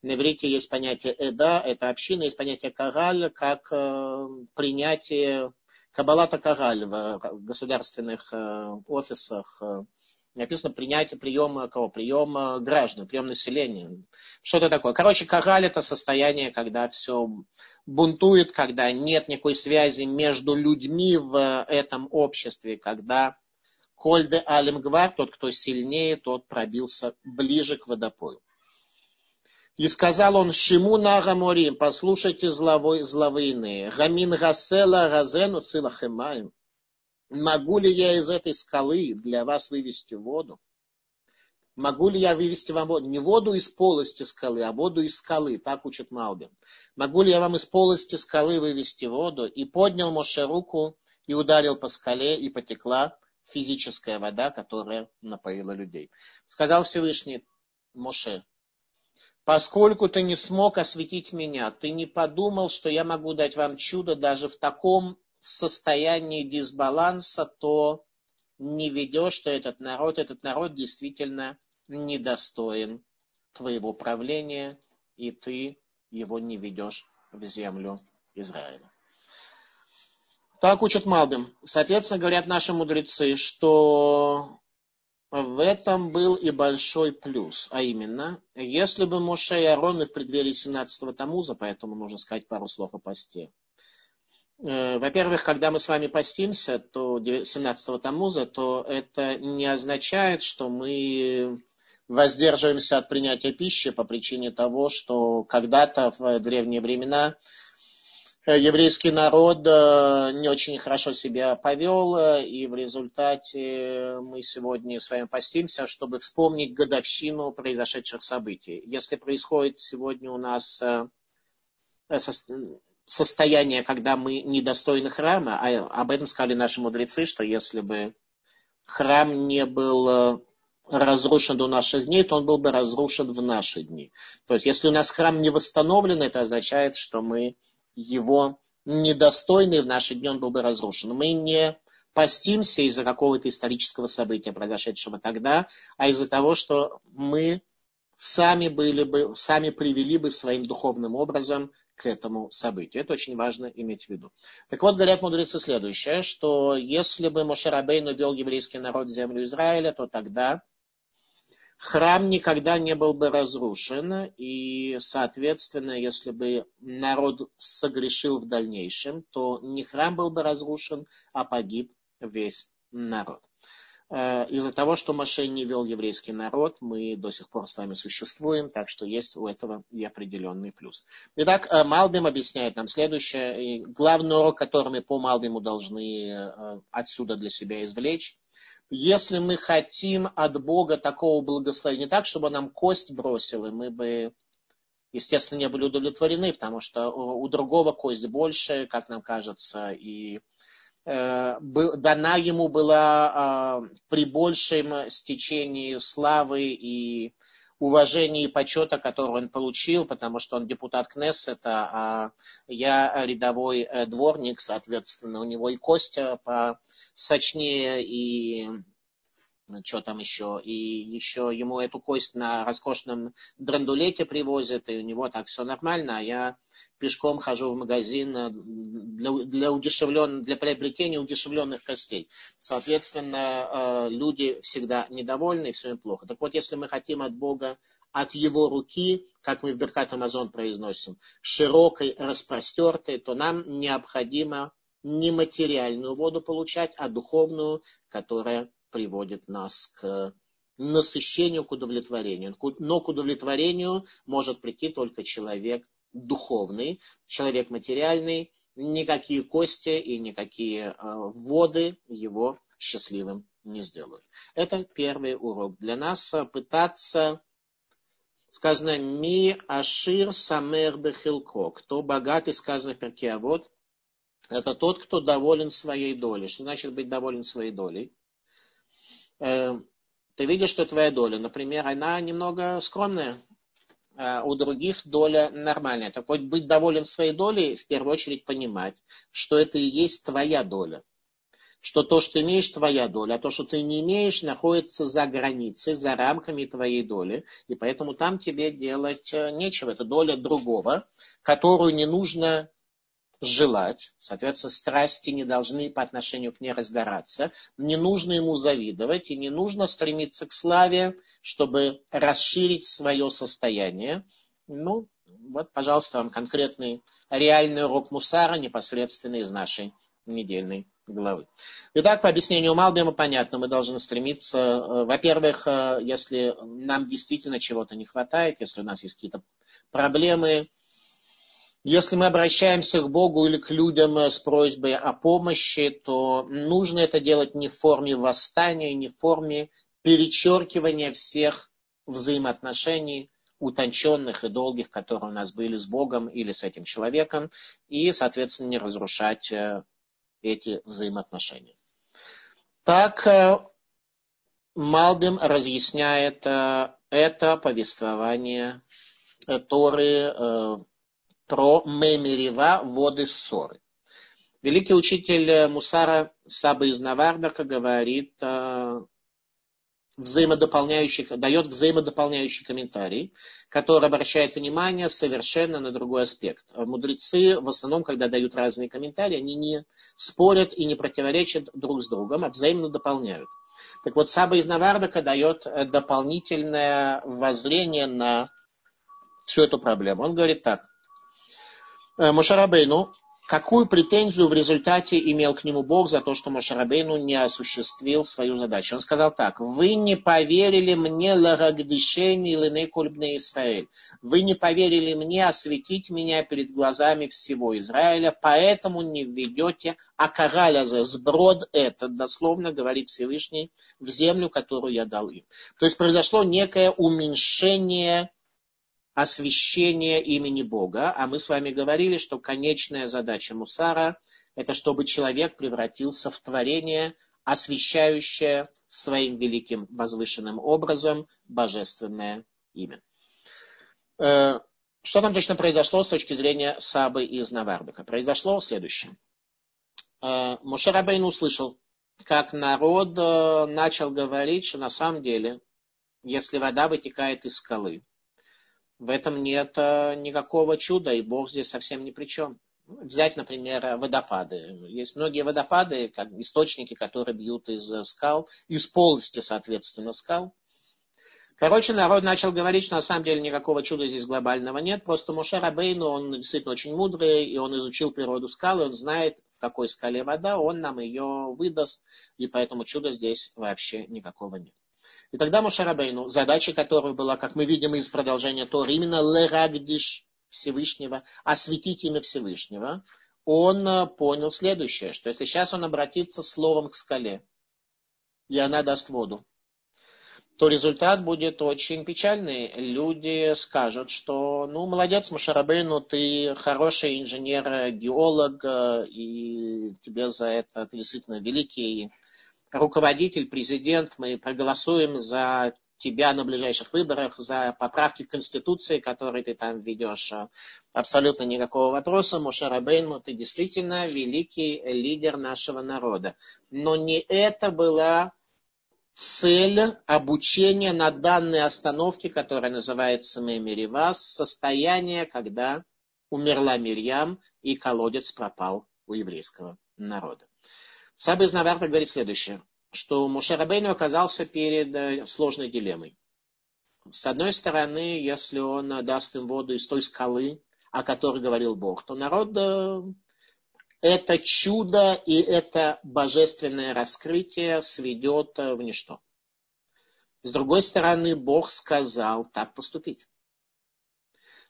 на иврите есть понятие Эда, это община, есть понятие Караль, как э, принятие Кабалата Караль в государственных э, офисах, э, написано принятие приема кого? Приема граждан, прием населения. Что это такое? Короче, кораль это состояние, когда все бунтует, когда нет никакой связи между людьми в этом обществе, когда Хольде Алимгвар, тот, кто сильнее, тот пробился ближе к водопою. И сказал он, Шиму Нагаморим, послушайте зловой, зловыйные, Гамин Гасела Газену Цилахемаем, Могу ли я из этой скалы для вас вывести воду? Могу ли я вывести вам воду? Не воду из полости скалы, а воду из скалы. Так учит Малбин. Могу ли я вам из полости скалы вывести воду? И поднял Моше руку и ударил по скале, и потекла физическая вода, которая напоила людей. Сказал Всевышний Моше, поскольку ты не смог осветить меня, ты не подумал, что я могу дать вам чудо даже в таком состоянии дисбаланса, то не ведешь, что этот народ, этот народ действительно недостоин твоего правления, и ты его не ведешь в землю Израиля. Так учат Малбим. Соответственно, говорят наши мудрецы, что в этом был и большой плюс, а именно, если бы Моше и Арон в преддверии 17-го Тамуза, поэтому нужно сказать пару слов о посте, Э, во-первых, когда мы с вами постимся, то 17-го Тамуза, то это не означает, что мы воздерживаемся от принятия пищи по причине того, что когда-то в древние времена еврейский народ э, не очень хорошо себя повел, и в результате мы сегодня с вами постимся, чтобы вспомнить годовщину произошедших событий. Если происходит сегодня у нас состояние, когда мы недостойны храма, а об этом сказали наши мудрецы, что если бы храм не был э, разрушен до наших дней, то он был бы разрушен в наши дни. То есть, если у нас храм не восстановлен, это означает, что мы его недостойный, в наши дни он был бы разрушен. Мы не постимся из-за какого-то исторического события, произошедшего тогда, а из-за того, что мы сами были бы, сами привели бы своим духовным образом к этому событию. Это очень важно иметь в виду. Так вот, говорят мудрецы следующее, что если бы Мошерабейн вел еврейский народ в землю Израиля, то тогда храм никогда не был бы разрушен, и, соответственно, если бы народ согрешил в дальнейшем, то не храм был бы разрушен, а погиб весь народ. Э, из-за того, что Маше не вел еврейский народ, мы до сих пор с вами существуем, так что есть у этого и определенный плюс. Итак, э, Малбим объясняет нам следующее. Главный урок, который мы по Малбиму должны э, отсюда для себя извлечь, если мы хотим от Бога такого благословения, так, чтобы нам кость бросил, и мы бы, естественно, не были удовлетворены, потому что у другого кость больше, как нам кажется, и э, дана ему была э, при большем стечении славы и уважения и почета, который он получил, потому что он депутат Кнессета, а я рядовой э, дворник, соответственно, у него и Костя посочнее, и что там еще, и еще ему эту кость на роскошном драндулете привозят, и у него так все нормально, а я пешком хожу в магазин э, для, для, удешевлен, для приобретения удешевленных костей. Соответственно, э, люди всегда недовольны, и все им плохо. Так вот, если мы хотим от Бога, от Его руки, как мы в Беркат Амазон произносим, широкой, распростертой, то нам необходимо не материальную воду получать, а духовную, которая приводит нас к насыщению, к удовлетворению. Но к удовлетворению может прийти только человек духовный, человек материальный, никакие кости и никакие э, воды его счастливым не сделают. Это первый урок для нас. Пытаться, сказано, ми ашир самер бехилко. Кто богатый, сказано в перке, а вот это тот, кто доволен своей долей. Что значит быть доволен своей долей? Э, ты видишь, что твоя доля, например, она немного скромная, у других доля нормальная. Так вот, быть доволен своей долей, в первую очередь понимать, что это и есть твоя доля. Что то, что имеешь, твоя доля, а то, что ты не имеешь, находится за границей, за рамками твоей доли. И поэтому там тебе делать э, нечего. Это доля другого, которую не нужно желать, соответственно, страсти не должны по отношению к ней разгораться, не нужно ему завидовать и не нужно стремиться к славе, чтобы расширить свое состояние. Ну, вот, пожалуйста, вам конкретный реальный урок Мусара непосредственно из нашей недельной главы. Итак, по объяснению Малбима понятно, мы должны стремиться, э, во-первых, э, если нам действительно чего-то не хватает, если у нас есть какие-то проблемы, если мы обращаемся к Богу или к людям э, с просьбой о помощи, то нужно это делать не в форме восстания, не в форме перечеркивания всех взаимоотношений, утонченных и долгих, которые у нас были с Богом или с этим человеком, и, соответственно, не разрушать э, эти взаимоотношения. Так э, Малбим разъясняет это повествование Торы про Мемерева воды ссоры. Великий учитель э, Мусара Саба из Навардака говорит, э, взаимодополняющий, дает взаимодополняющий комментарий, который обращает внимание совершенно на другой аспект. Мудрецы в основном, когда дают разные комментарии, они не спорят и не противоречат друг с другом, а взаимно дополняют. Так вот, Саба из Навардака дает э, дополнительное воззрение на всю эту проблему. Он говорит так. Э, Мошарабейну, какую претензию в результате имел к нему Бог за то, что Мошарабейну не осуществил свою задачу? Он сказал так, вы не поверили мне лагагдышени лыны кульбны Израиль. Вы не поверили мне осветить меня перед глазами всего Израиля, поэтому не введете акараляза, сброд это, дословно говорит Всевышний, в землю, которую я дал им. То есть произошло некое уменьшение освящение имени Бога. А мы с вами говорили, что конечная задача Мусара – это чтобы человек превратился в творение, освящающее своим великим возвышенным образом божественное имя. Э, Что там точно произошло с точки зрения Сабы из Навардака? Произошло следующее. Э, Мушарабейн услышал, как народ э, начал говорить, что на самом деле, если вода вытекает из скалы, в этом нет никакого чуда, и Бог здесь совсем ни при чем. Взять, например, водопады. Есть многие водопады, как источники, которые бьют из скал, из полости, соответственно, скал. Короче, народ начал говорить, что на самом деле никакого чуда здесь глобального нет. Просто Мушер Абейну, он действительно очень мудрый, и он изучил природу скалы, он знает, в какой скале вода, он нам ее выдаст, и поэтому чуда здесь вообще никакого нет. И тогда Мушарабейну, задача которой была, как мы видим из продолжения Тора, именно лерагдиш Всевышнего, осветить имя Всевышнего, он э, понял следующее, что если сейчас он обратится словом к скале, и она даст воду, то результат будет очень печальный. Люди скажут, что, ну, молодец, Машарабейну, ты хороший инженер, геолог, э, и тебе за это ты действительно великий руководитель, президент, мы проголосуем за тебя на ближайших выборах, за поправки к Конституции, которые ты там ведешь. Абсолютно никакого вопроса. Мушарабейну, ты действительно великий лидер нашего народа. Но не это была цель обучения на данной остановке, которая называется Мемиривас, состояние, когда умерла Мирьям и колодец пропал у еврейского народа. Саба из Наварта говорит следующее, что Мушарабейну оказался перед э, сложной дилеммой. С одной стороны, если он даст им воду из той скалы, о которой говорил Бог, то народ э, это чудо и это божественное раскрытие сведет э, в ничто. С другой стороны, Бог сказал так поступить.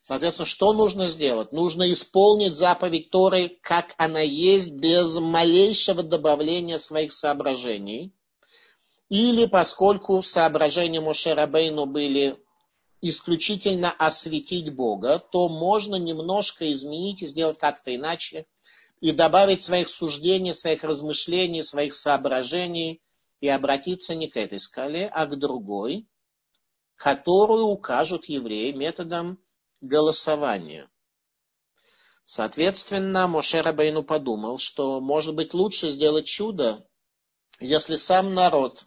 Соответственно, что нужно сделать? Нужно исполнить заповедь Торы, как она есть, без малейшего добавления своих соображений. Или поскольку соображения Мошерабейну были исключительно осветить Бога, то можно немножко изменить и сделать как-то иначе, и добавить своих суждений, своих размышлений, своих соображений, и обратиться не к этой скале, а к другой, которую укажут евреи методом голосования. Соответственно, Моше Рабейну подумал, что может быть лучше сделать чудо, если сам народ,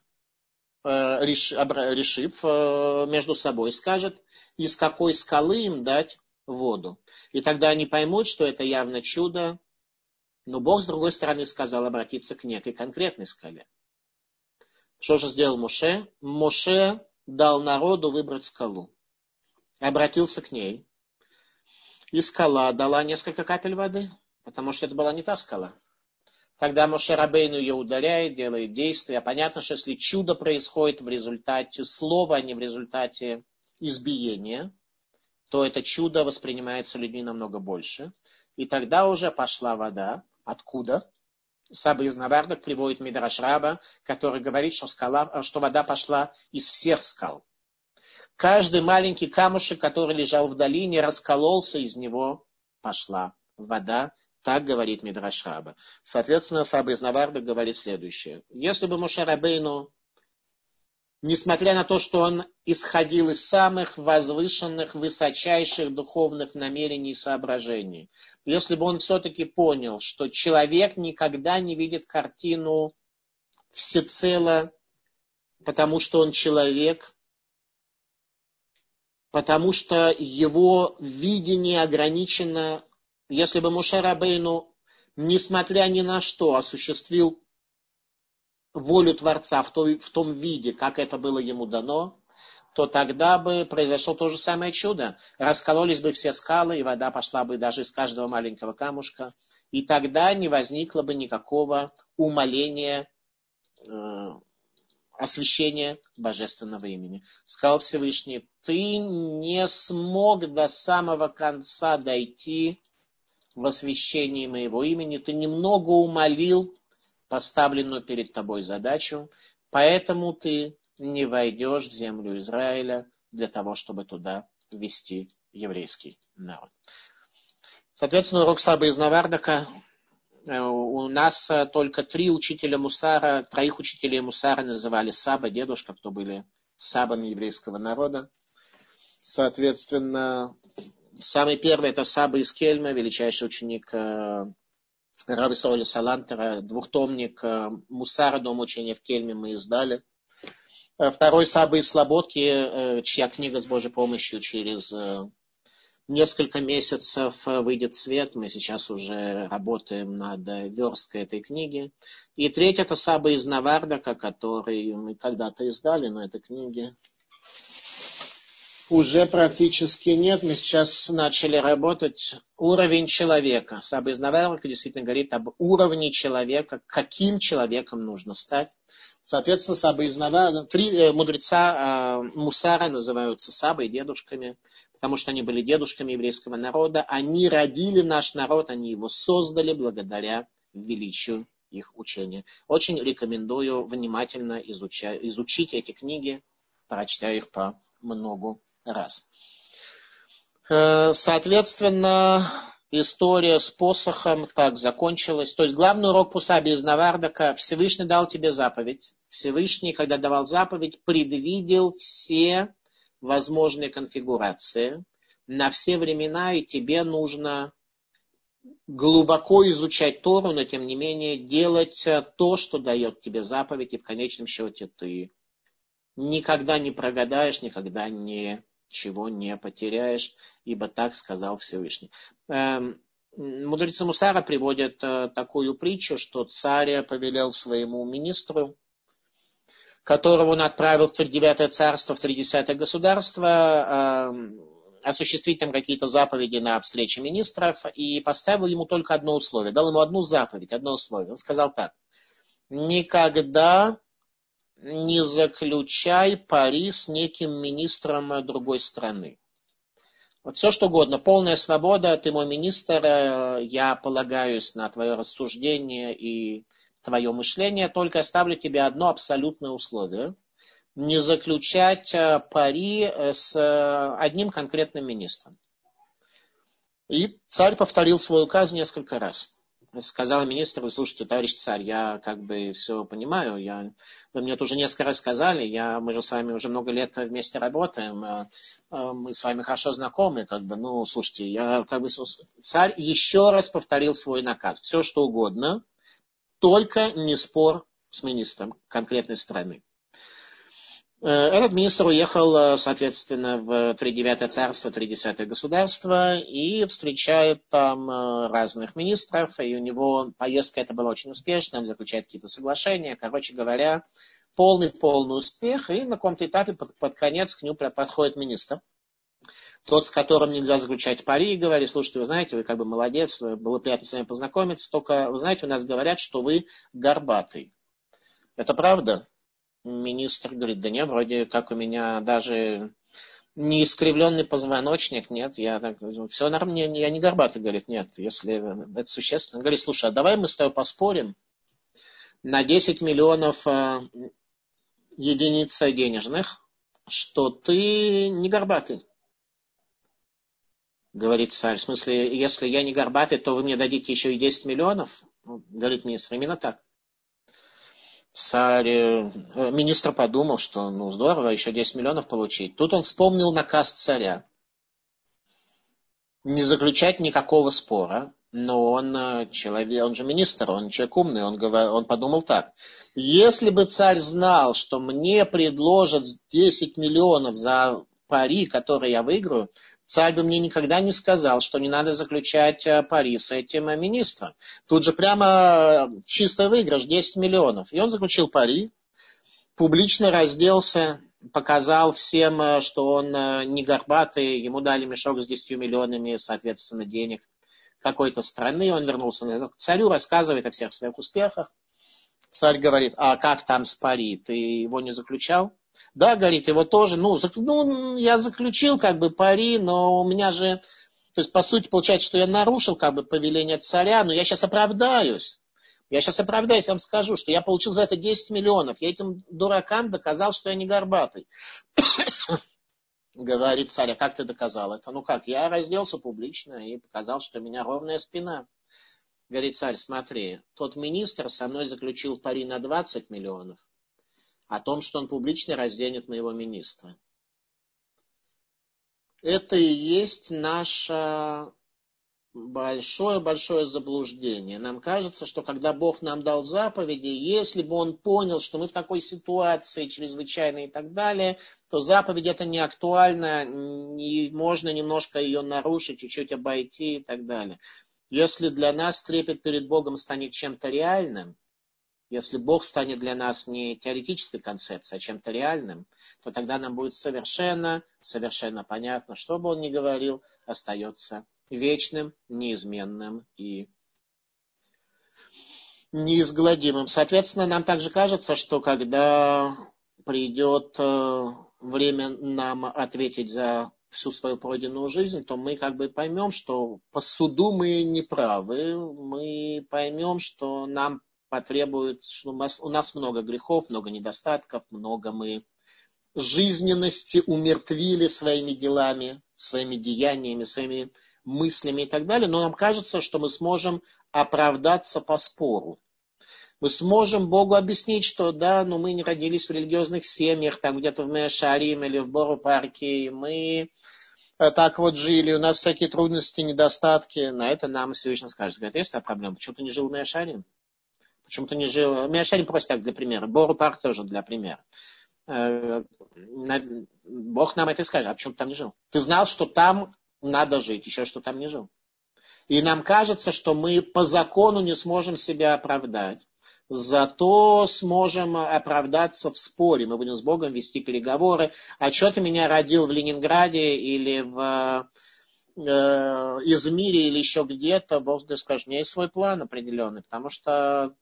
э, решив э, между собой, скажет, из какой скалы им дать воду. И тогда они поймут, что это явно чудо, но Бог, с другой стороны, сказал обратиться к некой конкретной скале. Что же сделал Моше? Моше дал народу выбрать скалу. Обратился к ней. И скала дала несколько капель воды, потому что это была не та скала. Тогда Моше Рабейну ее ударяет, делает действия. Понятно, что если чудо происходит в результате слова, а не в результате избиения, то это чудо воспринимается людьми намного больше. И тогда уже пошла вода, Откуда? Саба из Навардок приводит Мидраш Раба, который говорит, что, скала, что вода пошла из всех скал. Каждый маленький камушек, который лежал в долине, раскололся, из него пошла вода. Так говорит Мидраш Раба. Соответственно, Саба из Навардок говорит следующее. Если бы Мушарабейну несмотря на то, что он исходил из самых возвышенных, высочайших духовных намерений и соображений. Если бы он все-таки понял, что человек никогда не видит картину всецело, потому что он человек, потому что его видение ограничено, если бы Мушер Абейну, несмотря ни на что, осуществил волю Творца в, той, в том виде, как это было ему дано, то тогда бы произошло то же самое чудо. Раскололись бы все скалы, и вода пошла бы даже из каждого маленького камушка. И тогда не возникло бы никакого умоления, э, освящения божественного имени. Сказал Всевышний, ты не смог до самого конца дойти в освящении моего имени, ты немного умолил поставленную перед тобой задачу, поэтому ты не войдешь в землю Израиля для того, чтобы туда ввести еврейский народ. Соответственно, урок Саба из Навардака. Э, у нас э, только три учителя Мусара, троих учителей Мусара называли Саба, дедушка, кто были сабами еврейского народа. Соответственно, самый первый это Саба из Кельма, величайший ученик э, Раби Соли Салантера, двухтомник э, Мусара, дом учения в Кельме мы издали. Э, второй Саба из Слободки, чья книга с Божьей помощью через несколько месяцев выйдет свет. Мы сейчас уже работаем над версткой этой книги. И третий это Саба из Навардака, который мы когда-то издали, но это книги уже практически нет. Мы сейчас начали работать уровень человека. Саба из Навардака действительно говорит об уровне человека, каким человеком нужно стать. Соответственно, Саба из Навардака, три э, мудреца э, Мусара называются Сабой, дедушками потому что они были дедушками еврейского народа. Они родили наш народ, они его создали благодаря величию их учения. Очень рекомендую внимательно изучать, изучить эти книги, прочтя их по много раз. Э, соответственно, история с посохом так закончилась. То есть главный урок Пусаби из Навардака, Всевышний дал тебе заповедь. Всевышний, когда давал заповедь, предвидел все возможные конфигурации на все времена, и тебе нужно глубоко изучать Тору, но тем не менее делать то, что дает тебе заповедь, и в конечном счете ты никогда не прогадаешь, никогда ничего не потеряешь, ибо так сказал Всевышний. Эм, мудрецы Мусара приводят э, такую притчу, что царь повелел своему министру которого он отправил в тридевятое царство, в тридесятое государство, эм, осуществить там какие-то заповеди на встрече министров и поставил ему только одно условие. Дал ему одну заповедь, одно условие. Он сказал так. Никогда не заключай пари с неким министром другой страны. Вот все что угодно, полная свобода, ты мой министр, э, я полагаюсь на твое рассуждение и твое мышление, только оставлю тебе одно абсолютное условие. Не заключать э, пари э, с э, одним конкретным министром. И царь повторил свой указ несколько раз. Сказал министру, слушайте, товарищ царь, я как бы все понимаю, я, вы мне это уже несколько раз сказали, я, мы же с вами уже много лет вместе работаем, мы с вами хорошо знакомы, как бы, ну, слушайте, я как бы, царь еще раз повторил свой наказ, все что угодно, только не спор с министром конкретной страны. Э, этот министр уехал, э, соответственно, в Тридевятое царство, Тридесятое государство и встречает там э, разных министров, и у него поездка эта была очень успешная, он заключает какие-то соглашения, короче говоря, полный-полный успех, и на каком-то этапе под, под конец к нему подходит министр тот, с которым нельзя заключать пари, и говорит, слушайте, вы знаете, вы как бы молодец, было приятно с вами познакомиться, только, вы знаете, у нас говорят, что вы горбатый. Это правда? Министр говорит, да нет, вроде как у меня даже не искривленный позвоночник, нет, я так, все нормально, я не горбатый, говорит, нет, если это существенно. Говорит, слушай, а давай мы с тобой поспорим на 10 миллионов э, единиц денежных, что ты не горбатый говорит царь. В смысле, если я не горбатый, то вы мне дадите еще и 10 миллионов? Говорит министр, именно так. Царь, э, министр подумал, что ну здорово, еще 10 миллионов получить. Тут он вспомнил наказ царя. Не заключать никакого спора, но он э, человек, он же министр, он человек умный, он, говор, он подумал так. Если бы царь знал, что мне предложат 10 миллионов за пари, которые я выиграю, царь бы мне никогда не сказал, что не надо заключать э, пари с этим э, министром. Тут же прямо э, чисто выигрыш, 10 миллионов. И он заключил пари, публично разделся, показал всем, что он не горбатый, ему дали мешок с 10 миллионами, соответственно, денег какой-то страны, он вернулся к царю, рассказывает о всех своих успехах. Царь говорит, а как там с пари, ты его не заключал? Да, говорит, его тоже, ну, зак, ну, я заключил как бы пари, но у меня же, то есть, по сути, получается, что я нарушил как бы повеление царя, но я сейчас оправдаюсь. Я сейчас оправдаюсь, вам скажу, что я получил за это 10 миллионов. Я этим дуракам доказал, что я не горбатый. Говорит царь, а как ты доказал это? Ну как, я разделся публично и показал, что у меня ровная спина. Говорит царь, смотри, тот министр со мной заключил пари на 20 миллионов о том, что он публично разденет моего министра. это и есть наша большое-большое заблуждение. Нам кажется, что когда Бог нам дал заповеди, если бы Он понял, что мы в такой ситуации чрезвычайной и так далее, то заповедь это не актуальна, и можно немножко ее нарушить, чуть-чуть обойти и так далее. Если для нас трепет перед Богом станет чем-то реальным, если Бог станет для нас не теоретической концепцией, а чем-то реальным, то тогда нам будет совершенно, совершенно понятно, что бы он ни говорил, остается вечным, неизменным и неизгладимым. Соответственно, нам также кажется, что когда придет э, время нам ответить за всю свою пройденную жизнь, то мы как бы поймем, что по суду мы не правы, мы поймем, что нам потребует, что у нас, много грехов, много недостатков, много мы жизненности умертвили своими делами, своими деяниями, своими мыслями и так далее, но нам кажется, что мы сможем оправдаться по спору. Мы сможем Богу объяснить, что да, но мы не родились в религиозных семьях, там где-то в Мешарим или в Бору-парке, мы э, так вот жили, у нас всякие трудности, недостатки. На это нам Всевышний скажет. Говорит, есть проблема, почему ты не жил в Мешарим? Почему ты не жил... Мешарим просто так для примера, Бору-парк тоже для примера. Э, Бог нам это скажет, а почему ты там не жил? Ты знал, что там надо жить, еще что там не жил. И нам кажется, что мы по закону не сможем себя оправдать. Зато сможем оправдаться в споре. Мы будем с Богом вести переговоры. А что ты меня родил в Ленинграде или в э, Измире или еще где-то? Бог скажет, у меня есть свой план определенный, потому что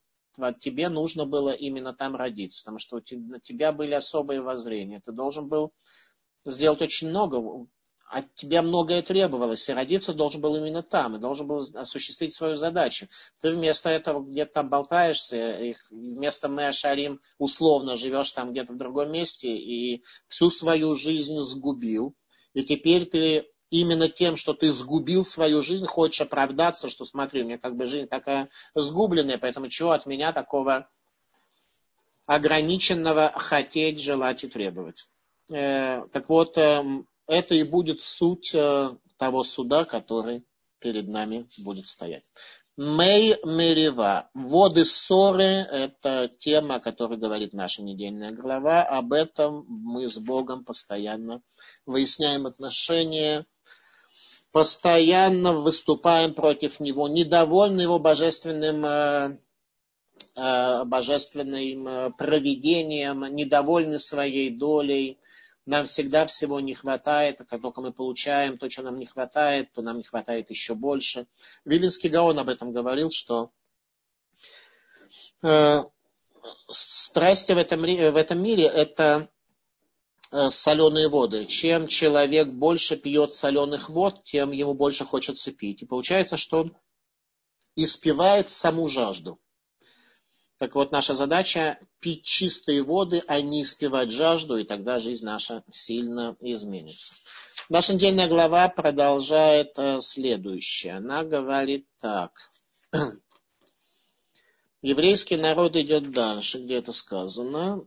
тебе нужно было именно там родиться, потому что у тебя были особые воззрения. Ты должен был сделать очень много, от тебя многое требовалось, и родиться должен был именно там, и должен был осуществить свою задачу. Ты вместо этого где-то там болтаешься, и вместо Мэа Шарим условно живешь там где-то в другом месте, и всю свою жизнь сгубил, и теперь ты именно тем, что ты сгубил свою жизнь, хочешь оправдаться, что смотри, у меня как бы жизнь такая сгубленная, поэтому чего от меня такого ограниченного хотеть, желать и требовать. Э, так вот, эм, это и будет суть э, того суда, который перед нами будет стоять. Мей Мерива. Воды ссоры – это тема, о которой говорит наша недельная глава. Об этом мы с Богом постоянно выясняем отношения, постоянно выступаем против Него, недовольны Его божественным э, э, божественным проведением, недовольны своей долей, нам всегда всего не хватает, а как только мы получаем то, что нам не хватает, то нам не хватает еще больше. Вилинский Гаон об этом говорил, что э, страсти в этом, в этом мире это э, соленые воды. Чем человек больше пьет соленых вод, тем ему больше хочется пить. И получается, что он испивает саму жажду. Так вот, наша задача пить чистые воды, а не испивать жажду, и тогда жизнь наша сильно изменится. Наша недельная глава продолжает э, следующее. Она говорит так. Еврейский народ идет дальше, где это сказано.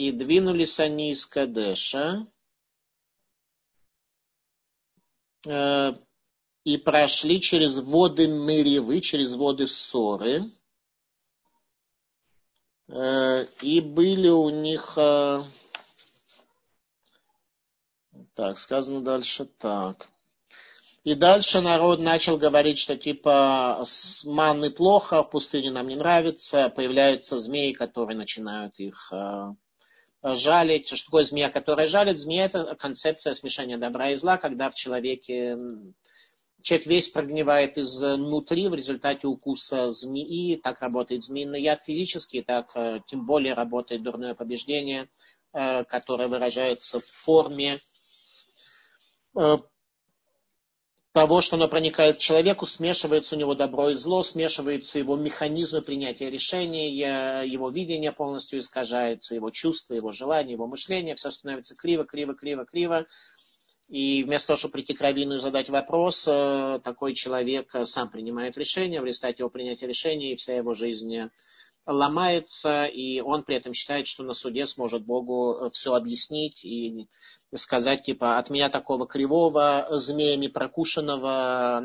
И двинулись они из Кадеша, э, и прошли через воды Меревы, через воды Ссоры, Э, и были у них... Э, так, сказано дальше так. И дальше народ начал говорить, что типа с плохо, в пустыне нам не нравится, появляются змеи, которые начинают их жалить. Что такое змея, которая жалит? Змея – это концепция смешения добра и зла, когда в человеке человек весь прогнивает изнутри в результате укуса змеи. Так работает змеиный яд физически, так э, тем более работает дурное побеждение, э, которое выражается в форме э, того, что оно проникает в человеку, смешивается у него добро и зло, смешиваются его механизмы принятия решений, его видение полностью искажается, его чувства, его желания, его мышление, все становится криво, криво, криво, криво. И вместо того, чтобы прийти к раввину и задать вопрос, э, такой человек э, сам принимает решение, в результате его принятия решения, и вся его жизнь э, ломается, и он при этом считает, что на суде сможет Богу все объяснить и сказать, типа, от меня такого кривого, змеями прокушенного,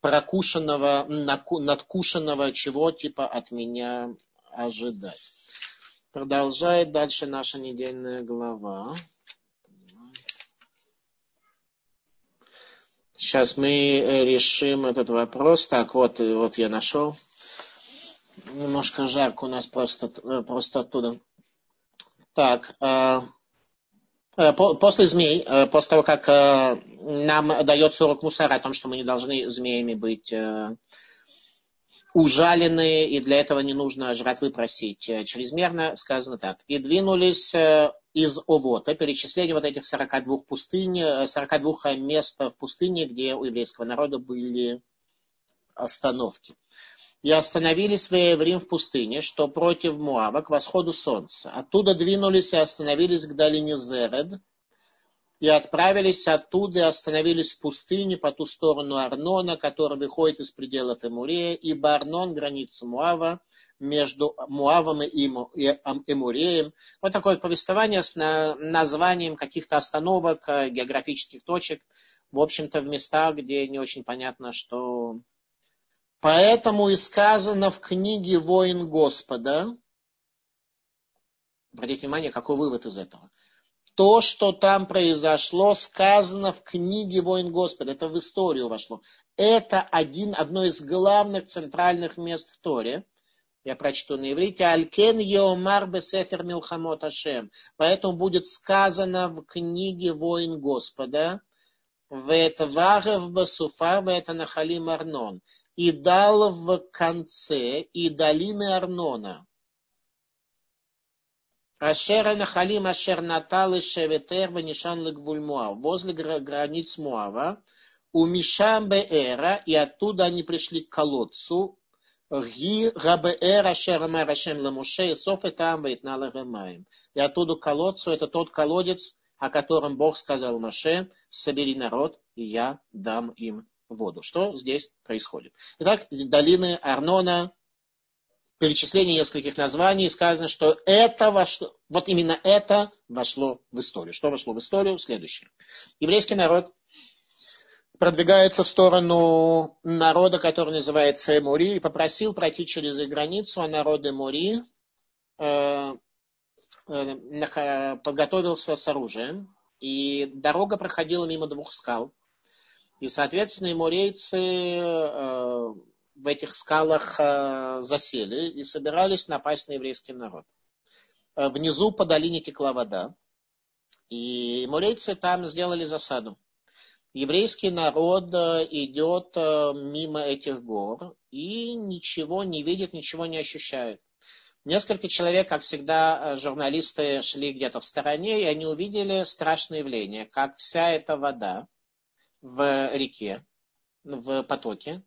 прокушенного, надкушенного, чего, типа, от меня ожидать. Продолжает дальше наша недельная глава. Сейчас мы решим этот вопрос. Так, вот, вот я нашел. Немножко жарко у нас просто, просто оттуда. Так, э, э, после змей, э, после того, как нам дается урок мусара о том, что мы не должны змеями быть ужалены, и для этого не нужно жратвы просить чрезмерно, сказано так. И двинулись из Овота, перечисление вот этих 42 пустынь, 42 мест в пустыне, где у еврейского народа были остановки и остановились в Еврим в пустыне, что против Муава, к восходу солнца. Оттуда двинулись и остановились к долине Зеред, и отправились оттуда и остановились в пустыне по ту сторону Арнона, который выходит из пределов Эмурея, ибо Арнон – граница Муава, между Муавом и Эмуреем. Вот такое повествование с названием каких-то остановок, э, географических точек, в общем-то, в местах, где не очень понятно, что Поэтому и сказано в книге «Воин Господа», обратите внимание, какой вывод из этого. То, что там произошло, сказано в книге «Воин Господа», это в историю вошло. Это один, одно из главных центральных мест в Торе. Я прочту на иврите. Алькен еомар бесефер милхамот ашем. Поэтому будет сказано в книге «Воин Господа», Ветварев басуфа, это нахалим арнон и дал в конце и долины Арнона. Ашера Нахалим Ашер Натал и Шеветер Ванишан Лагвульмуав, возле границ Муава, у Мишам Беэра, и оттуда они пришли к колодцу, Ги Рабеэр Ашер Амар Ашем Ламуше, и Соф и там Вейтнала Ремаем. И оттуда к колодцу, это тот колодец, о котором Бог сказал Маше, собери народ, и я дам им воду. Что здесь происходит? Итак, долины Арнона, перечисление нескольких названий, сказано, что это вошло, вот именно это вошло в историю. Что вошло в историю? Следующее. Еврейский народ продвигается в сторону народа, который называется Эмури, и попросил пройти через границу, а народ Эмури э, э, подготовился с оружием, и дорога проходила мимо двух скал – и, соответственно, эмурейцы э, в этих скалах э, засели и собирались напасть на еврейский народ. Э, внизу по долине текла вода. И эмурейцы там сделали засаду. Еврейский народ идет мимо этих гор и ничего не видит, ничего не ощущает. Несколько человек, как всегда, журналисты шли где-то в стороне, и они увидели страшное явление, как вся эта вода в реке, в потоке,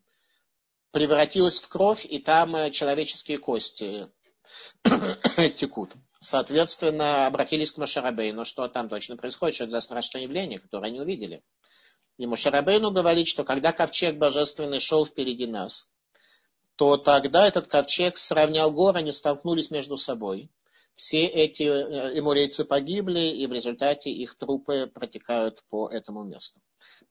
превратилась в кровь, и там э, человеческие кости текут. Соответственно, обратились к Мошарабейну, что там точно происходит, что это за страшное явление, которое они увидели. И Мошарабейну говорит, что когда ковчег божественный шел впереди нас, то тогда этот ковчег сравнял горы, они столкнулись между собой. Все эти э, эмурейцы погибли, и в результате их трупы протекают по этому месту.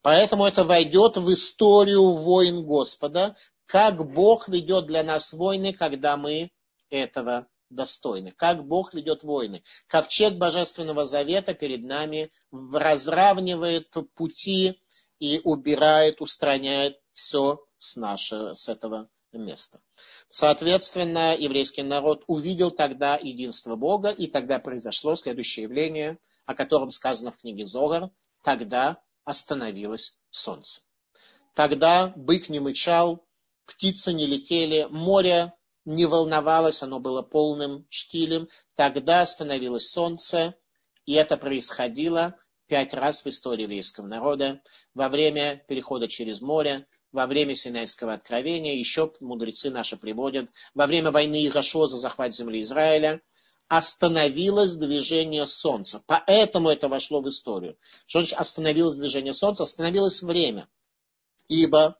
Поэтому это войдет в историю войн Господа, как Бог ведет для нас войны, когда мы этого достойны. Как Бог ведет войны. Ковчег Божественного Завета перед нами разравнивает пути и убирает, устраняет все с, нашего, с этого места. Соответственно, еврейский народ увидел тогда единство Бога, и тогда произошло следующее явление, о котором сказано в книге Зогар. Тогда остановилось солнце. Тогда бык не мычал, птицы не летели, море не волновалось, оно было полным штилем. Тогда остановилось солнце, и это происходило пять раз в истории еврейского народа, во время перехода через море, во время Синайского откровения, еще мудрецы наши приводят, во время войны Игашо за захват земли Израиля, остановилось движение Солнца. Поэтому это вошло в историю. Что значит остановилось движение Солнца? Остановилось время. Ибо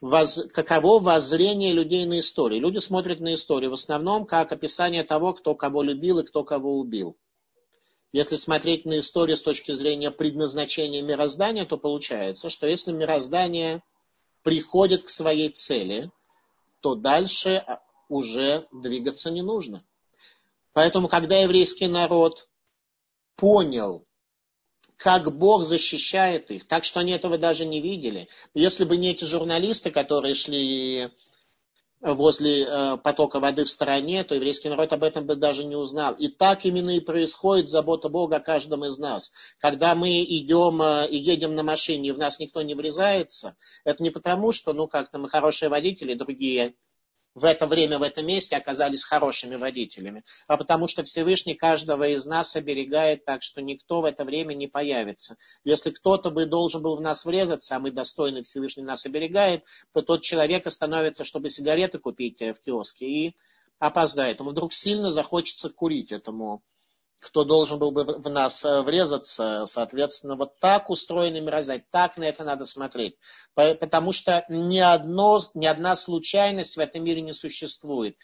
воз, каково воззрение людей на историю. Люди смотрят на историю в основном как описание того, кто кого любил и кто кого убил. Если смотреть на историю с точки зрения предназначения мироздания, то получается, что если мироздание приходит к своей цели, то дальше уже двигаться не нужно. Поэтому, когда еврейский народ понял, как Бог защищает их, так что они этого даже не видели. Если бы не эти журналисты, которые шли возле э, потока воды в стороне, то еврейский народ об этом бы даже не узнал. И так именно и происходит забота Бога о каждом из нас. Когда мы идем э, и едем на машине, и в нас никто не врезается, это не потому, что, ну, как-то мы хорошие водители, другие в это время, в этом месте оказались хорошими водителями, а потому что Всевышний каждого из нас оберегает так, что никто в это время не появится. Если кто-то бы должен был в нас врезаться, а мы достойны, Всевышний нас оберегает, то тот человек остановится, чтобы сигареты купить э, в киоске и опоздает. Ему вдруг сильно захочется курить этому кто должен был бы в нас э, врезаться, соответственно, вот так устроены мироздание, так на это надо смотреть. Потому что ни, одно, ни одна случайность в этом мире не существует.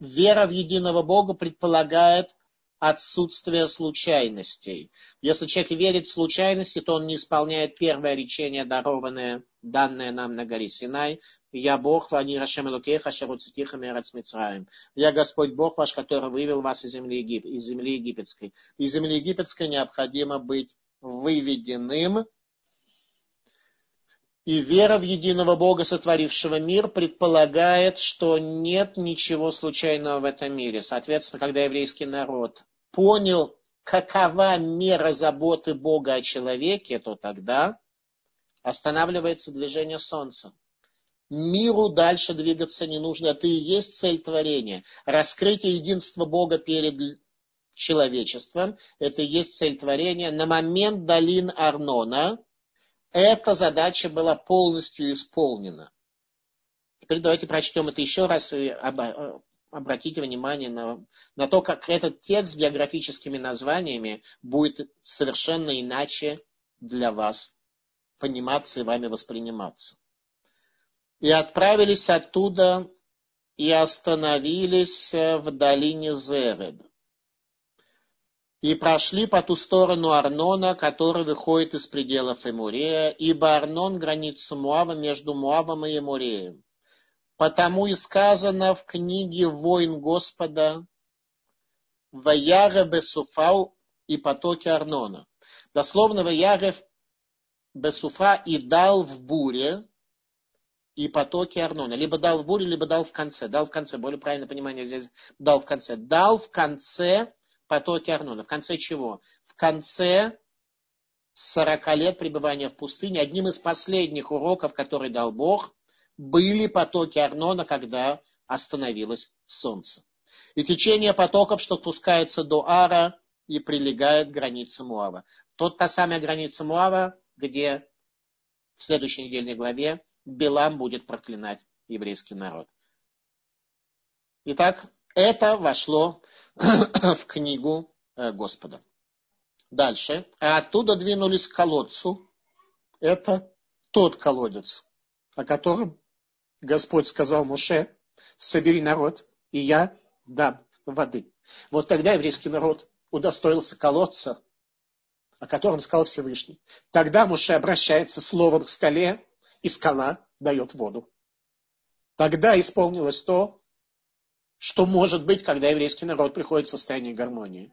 Вера в единого Бога предполагает отсутствие случайностей. Если человек верит в случайности, то он не исполняет первое речение, дарованное, данное нам на горе Синай, я Бог, вани Рашем Элокеха, Шаруцитиха Мерац Мицраем. Я Господь Бог ваш, который вывел вас из земли, Егип... из земли египетской. Из земли египетской необходимо быть выведенным. И вера в единого Бога, сотворившего мир, предполагает, что нет ничего случайного в этом мире. Соответственно, когда еврейский народ понял, какова мера заботы Бога о человеке, то тогда останавливается движение Солнца миру дальше двигаться не нужно. Это и есть цель творения. Раскрытие единства Бога перед человечеством, это и есть цель творения. На момент долин Арнона эта задача была полностью исполнена. Теперь давайте прочтем это еще раз и обратите внимание на, на то, как этот текст с географическими названиями будет совершенно иначе для вас пониматься и вами восприниматься и отправились оттуда и остановились э, в долине Зеред. И прошли по ту сторону Арнона, который выходит из пределов Эмурея, ибо Арнон граница Муава между Муавом и Эмуреем. Потому и сказано в книге «Воин Господа» «Ваяре Бесуфау» и потоки Арнона. Дословно «Ваяре Бесуфа» и дал в буре, и потоки Арнона. Либо дал в буре, либо дал в конце. Дал в конце, более правильное понимание здесь дал в конце. Дал в конце потоки Арнона. В конце чего? В конце 40 лет пребывания в пустыне. Одним из последних уроков, который дал Бог, были потоки Арнона, когда остановилось солнце. И течение потоков, что спускается до Ара и прилегает к границе Муава. Тот та самая граница Муава, где в следующей недельной главе Билам будет проклинать еврейский народ. Итак, это вошло в книгу э, Господа. Дальше. А оттуда двинулись к колодцу. Это тот колодец, о котором Господь сказал Муше, собери народ, и я дам воды. Вот тогда еврейский народ удостоился колодца, о котором сказал Всевышний. Тогда Муше обращается словом к скале, и скала дает воду. Тогда исполнилось то, что может быть, когда еврейский народ приходит в состояние гармонии.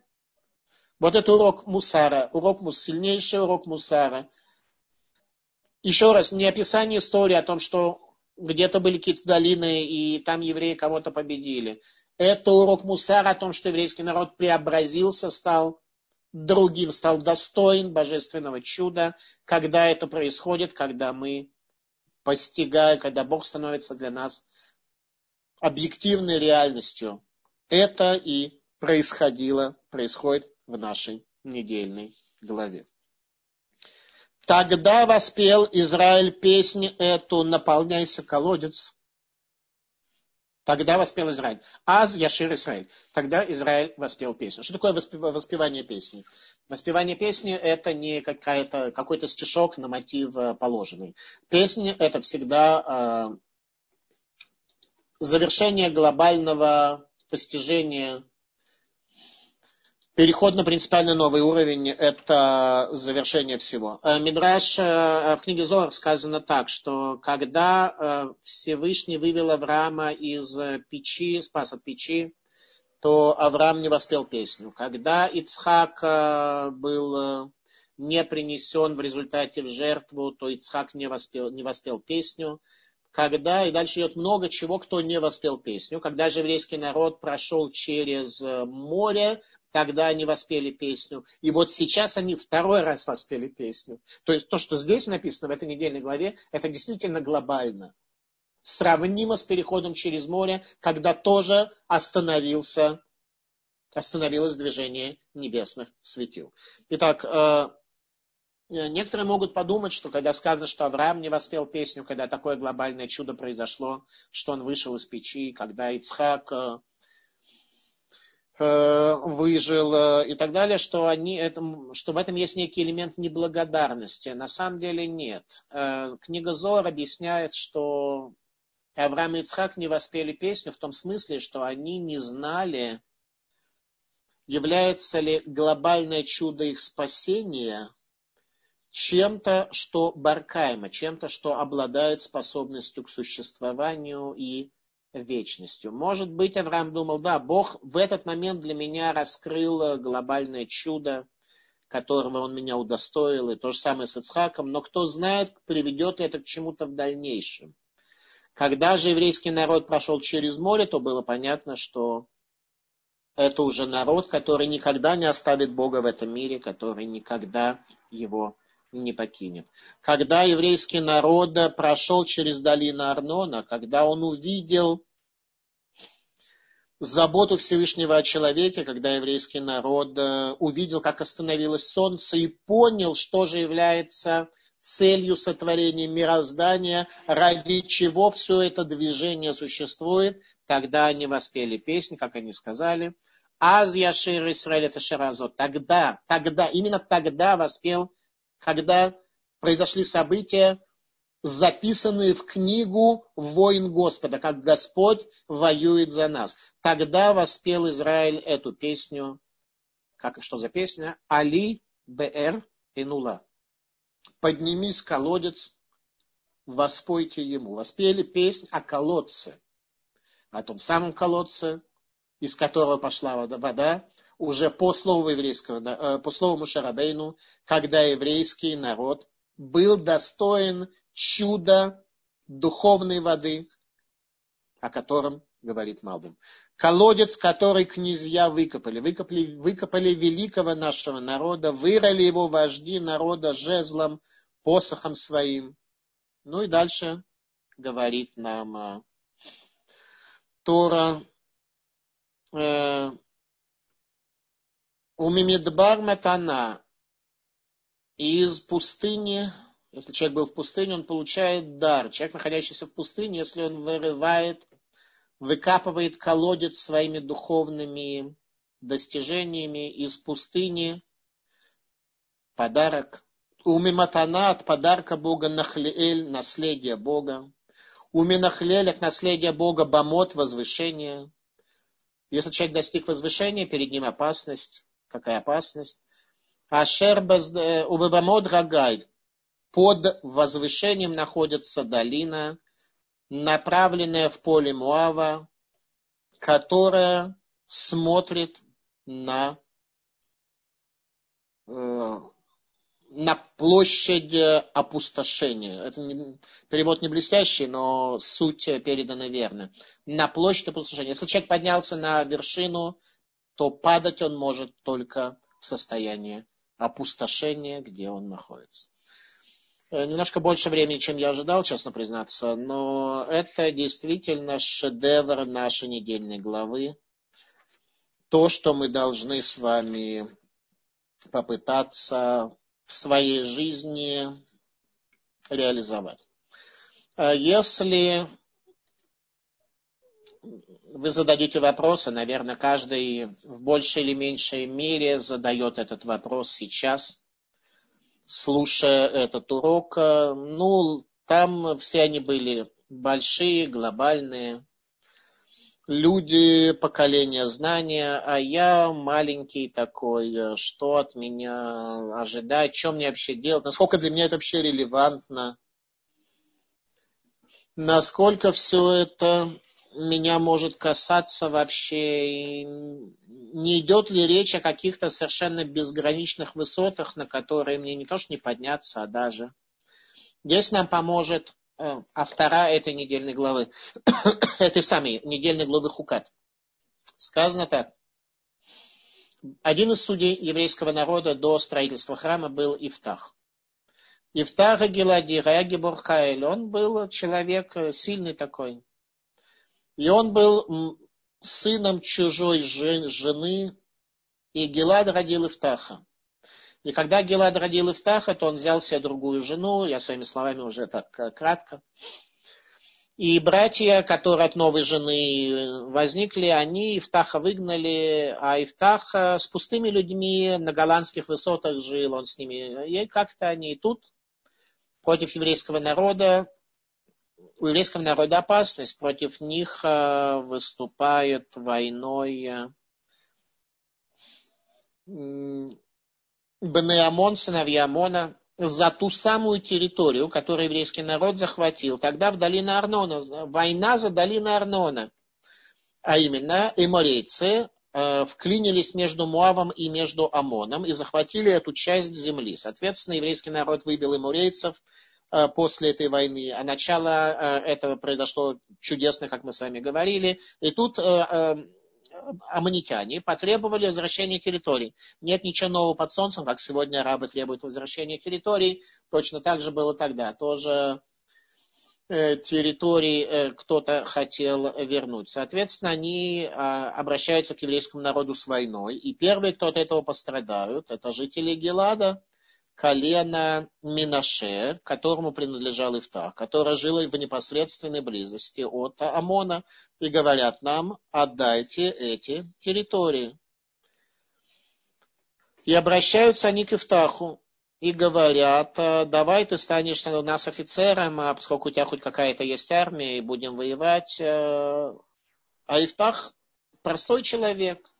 Вот это урок Мусара, урок Мус, сильнейший урок Мусара. Еще раз, не описание истории о том, что где-то были какие-то долины, и там евреи кого-то победили. Это урок Мусара о том, что еврейский народ преобразился, стал другим, стал достоин божественного чуда, когда это происходит, когда мы постигая, когда Бог становится для нас объективной реальностью. Это и происходило, происходит в нашей недельной главе. Тогда воспел Израиль песнь эту «Наполняйся, колодец». Тогда воспел Израиль. Аз Яшир Израиль. Тогда Израиль воспел песню. Что такое воспевание песни? Воспевание песни это не какая-то, какой-то стишок на мотив э, положенный. Песня это всегда э, завершение глобального постижения Переход на принципиально новый уровень – это завершение всего. Э, Мидраш э, в книге Зор сказано так, что когда э, Всевышний вывел Авраама из печи, спас от печи, то Авраам не воспел песню. Когда Ицхак был не принесен в результате в жертву, то Ицхак не воспел, не воспел песню. Когда, и дальше идет много чего, кто не воспел песню. Когда же еврейский народ прошел через море, тогда они воспели песню. И вот сейчас они второй раз воспели песню. То есть то, что здесь написано в этой недельной главе, это действительно глобально. Сравнимо с переходом через море, когда тоже остановился, остановилось движение небесных светил. Итак, э, Некоторые могут подумать, что когда сказано, что Авраам не воспел песню, когда такое глобальное чудо произошло, что он вышел из печи, когда Ицхак э, Э, выжил э, и так далее, что, они, это, что в этом есть некий элемент неблагодарности. На самом деле нет. Э, книга Зор объясняет, что Авраам и Ицхак не воспели песню в том смысле, что они не знали, является ли глобальное чудо их спасения чем-то, что баркаемо, чем-то, что обладает способностью к существованию и вечностью. Может быть, Авраам думал, да, Бог в этот момент для меня раскрыл глобальное чудо, которого он меня удостоил, и то же самое с Ицхаком, но кто знает, приведет ли это к чему-то в дальнейшем. Когда же еврейский народ прошел через море, то было понятно, что это уже народ, который никогда не оставит Бога в этом мире, который никогда его не покинет. Когда еврейский народ прошел через долину Арнона, когда он увидел заботу Всевышнего о человеке, когда еврейский народ увидел, как остановилось солнце и понял, что же является целью сотворения мироздания, ради чего все это движение существует, тогда они воспели песнь, как они сказали, Аз Яшир Исраэль это Шаразот. Тогда, тогда, именно тогда воспел, когда произошли события, записанные в книгу «Воин Господа», как Господь воюет за нас. Тогда воспел Израиль эту песню, как что за песня? Али Бр Инула. Поднимись, колодец, воспойте ему. Воспели песнь о колодце, о том самом колодце, из которого пошла вода, уже по слову еврейского, э, по слову Мушарабейну, когда еврейский народ был достоин чуда духовной воды, о котором говорит Малбим. Колодец, который князья выкопали. Выкопали, выкопали великого нашего народа, вырыли его вожди народа жезлом, посохом своим. Ну и дальше говорит нам э, Тора. Умимидбар Матана из пустыни если человек был в пустыне, он получает дар. Человек, находящийся в пустыне, если он вырывает, выкапывает колодец своими духовными достижениями из пустыни, подарок. Умиматана от подарка Бога Нахлеэль, наследие Бога. Уминахлель от наследия Бога Бамот, возвышение. Если человек достиг возвышения, перед ним опасность. Какая опасность? Ашер э, убабамот рагай под возвышением находится долина, направленная в поле Муава, которая смотрит на, э, на площадь опустошения. Это не, перевод не блестящий, но суть передана верно. На площадь опустошения. Если человек поднялся на вершину, то падать он может только в состоянии опустошения, где он находится. Э, немножко больше времени, чем я ожидал, честно признаться, но это действительно шедевр нашей недельной главы. То, что мы должны с вами попытаться в своей жизни реализовать. Э, если вы зададите вопросы, наверное, каждый в большей или меньшей мере задает этот вопрос сейчас, слушая этот урок. Ну, там все они были большие, глобальные, люди поколения знания, а я маленький такой, что от меня ожидать, что мне вообще делать, насколько для меня это вообще релевантно, насколько все это меня может касаться вообще, не идет ли речь о каких-то совершенно безграничных высотах, на которые мне не то что не подняться, а даже. Здесь нам поможет Э, автора этой недельной главы, этой самой недельной главы Хукат. Сказано так. Один из судей еврейского народа до строительства храма был Ифтах. Ифтах Гелади Раги Бурхаэль, он был человек э, сильный такой. И он был сыном чужой жены, и Гелад родил Ифтаха. И когда Гелад родил Ифтаха, то он взял себе другую жену, я своими словами уже так э, кратко. И братья, которые от новой жены возникли, они Ифтаха выгнали, а Ифтах с пустыми людьми на голландских высотах жил, он с ними. И как-то они тут против еврейского народа, у еврейского народа опасность, против них э, выступает войной э, Бене Амон, сыновья Амона, за ту самую территорию, которую еврейский народ захватил. Тогда в долине Арнона, война за долину Арнона. А именно, эморейцы э, вклинились между Муавом и между Амоном и захватили эту часть земли. Соответственно, еврейский народ выбил эмурейцев после этой войны. А начало э, этого произошло чудесно, как мы с вами говорили. И тут аммонитяне потребовали возвращения территорий. Нет ничего нового под солнцем, как сегодня арабы требуют возвращения территорий. Точно так же было тогда. Тоже э, территории э, кто-то хотел вернуть. Соответственно, они обращаются к еврейскому народу с войной. И первые, кто от этого пострадают, это жители Гелада, колено Минаше, которому принадлежал Ифтах, которое жило в непосредственной близости от Амона, и говорят нам, отдайте эти территории. И обращаются они к Ифтаху и говорят, давай ты станешь у нас офицером, а поскольку у тебя хоть какая-то есть армия, и будем воевать. Э, а Ифтах простой человек –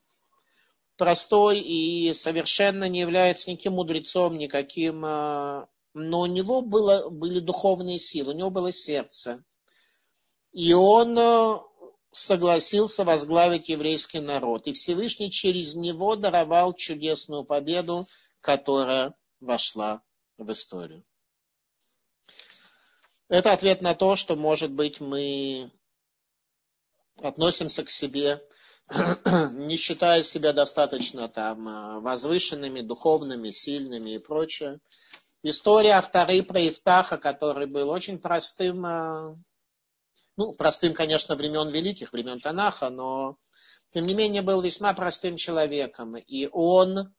простой и совершенно не является никаким мудрецом, никаким... А, но у него было, были духовные силы, у него было сердце. И он а, согласился возглавить еврейский народ. И Всевышний через него даровал чудесную победу, которая вошла в историю. Это ответ на то, что, может быть, мы относимся к себе не считая себя достаточно там э, возвышенными, духовными, сильными и прочее. История авторы про Ифтаха, который был очень простым, э, ну, простым, конечно, времен великих, времен Танаха, но тем не менее был весьма простым человеком. И он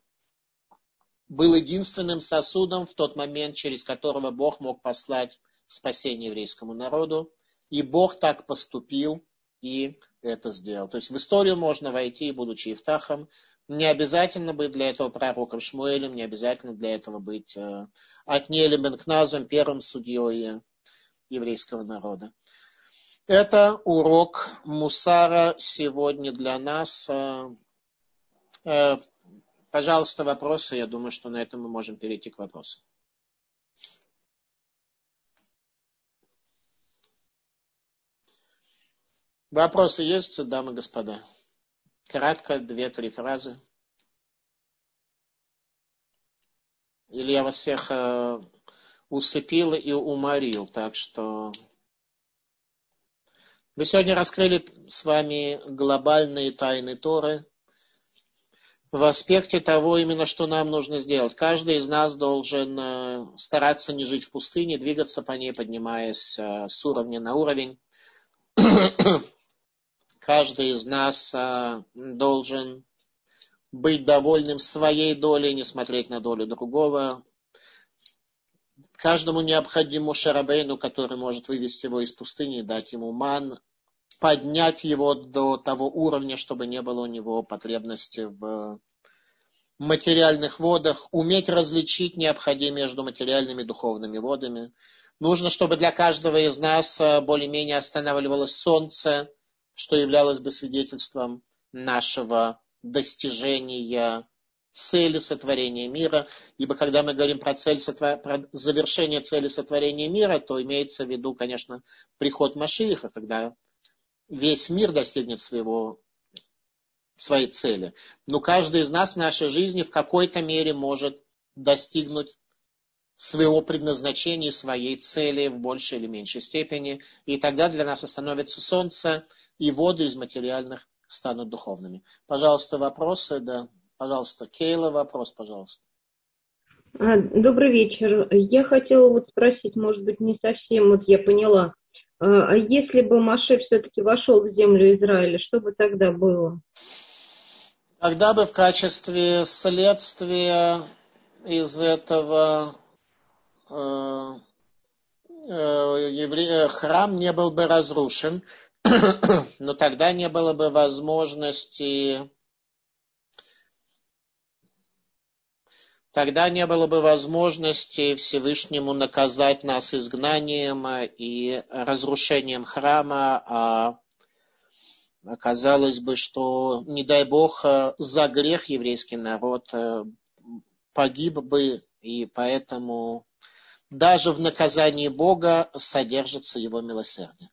был единственным сосудом в тот момент, через которого Бог мог послать спасение еврейскому народу. И Бог так поступил, и это сделал. То есть в историю можно войти, будучи Ифтахом. Не обязательно быть для этого пророком Шмуэлем, не обязательно для этого быть э, Бенкназом, первым судьей еврейского народа. Это урок Мусара сегодня для нас. Э, э, пожалуйста, вопросы. Я думаю, что на этом мы можем перейти к вопросам. Вопросы есть, дамы и господа? Кратко, две-три фразы. Или я вас всех э, усыпил и уморил, так что... Мы сегодня раскрыли с вами глобальные тайны Торы в аспекте того именно, что нам нужно сделать. Каждый из нас должен э, стараться не жить в пустыне, двигаться по ней, поднимаясь э, с уровня на уровень Каждый из нас а, должен быть довольным своей долей, не смотреть на долю другого. Каждому необходимому шарабейну, который может вывести его из пустыни, дать ему ман, поднять его до того уровня, чтобы не было у него потребности в материальных водах, уметь различить необходимое между материальными и духовными водами. Нужно, чтобы для каждого из нас э, более-менее останавливалось солнце, что являлось бы свидетельством нашего достижения цели сотворения мира. Ибо когда мы говорим про, цель сотвор... про завершение цели сотворения мира, то имеется в виду, конечно, приход Машииха, когда весь мир достигнет своего своей цели. Но каждый из нас в нашей жизни в какой-то мере может достигнуть своего предназначения, своей цели в большей или меньшей степени. И тогда для нас остановится солнце, и воды из материальных станут духовными. Пожалуйста, вопросы, да. Пожалуйста, Кейла, вопрос, пожалуйста. А, добрый вечер. Я хотела вот спросить, может быть, не совсем вот я поняла. А, а если бы Маше все-таки вошел в землю Израиля, что бы тогда было? Тогда бы в качестве следствия из этого э, э, евре... храм не был бы разрушен, но тогда не было бы возможности тогда не было бы возможности Всевышнему наказать нас изгнанием и разрушением храма, а Оказалось бы, что, не дай Бог, за грех еврейский народ э, погиб бы, и поэтому даже в наказании Бога содержится его милосердие.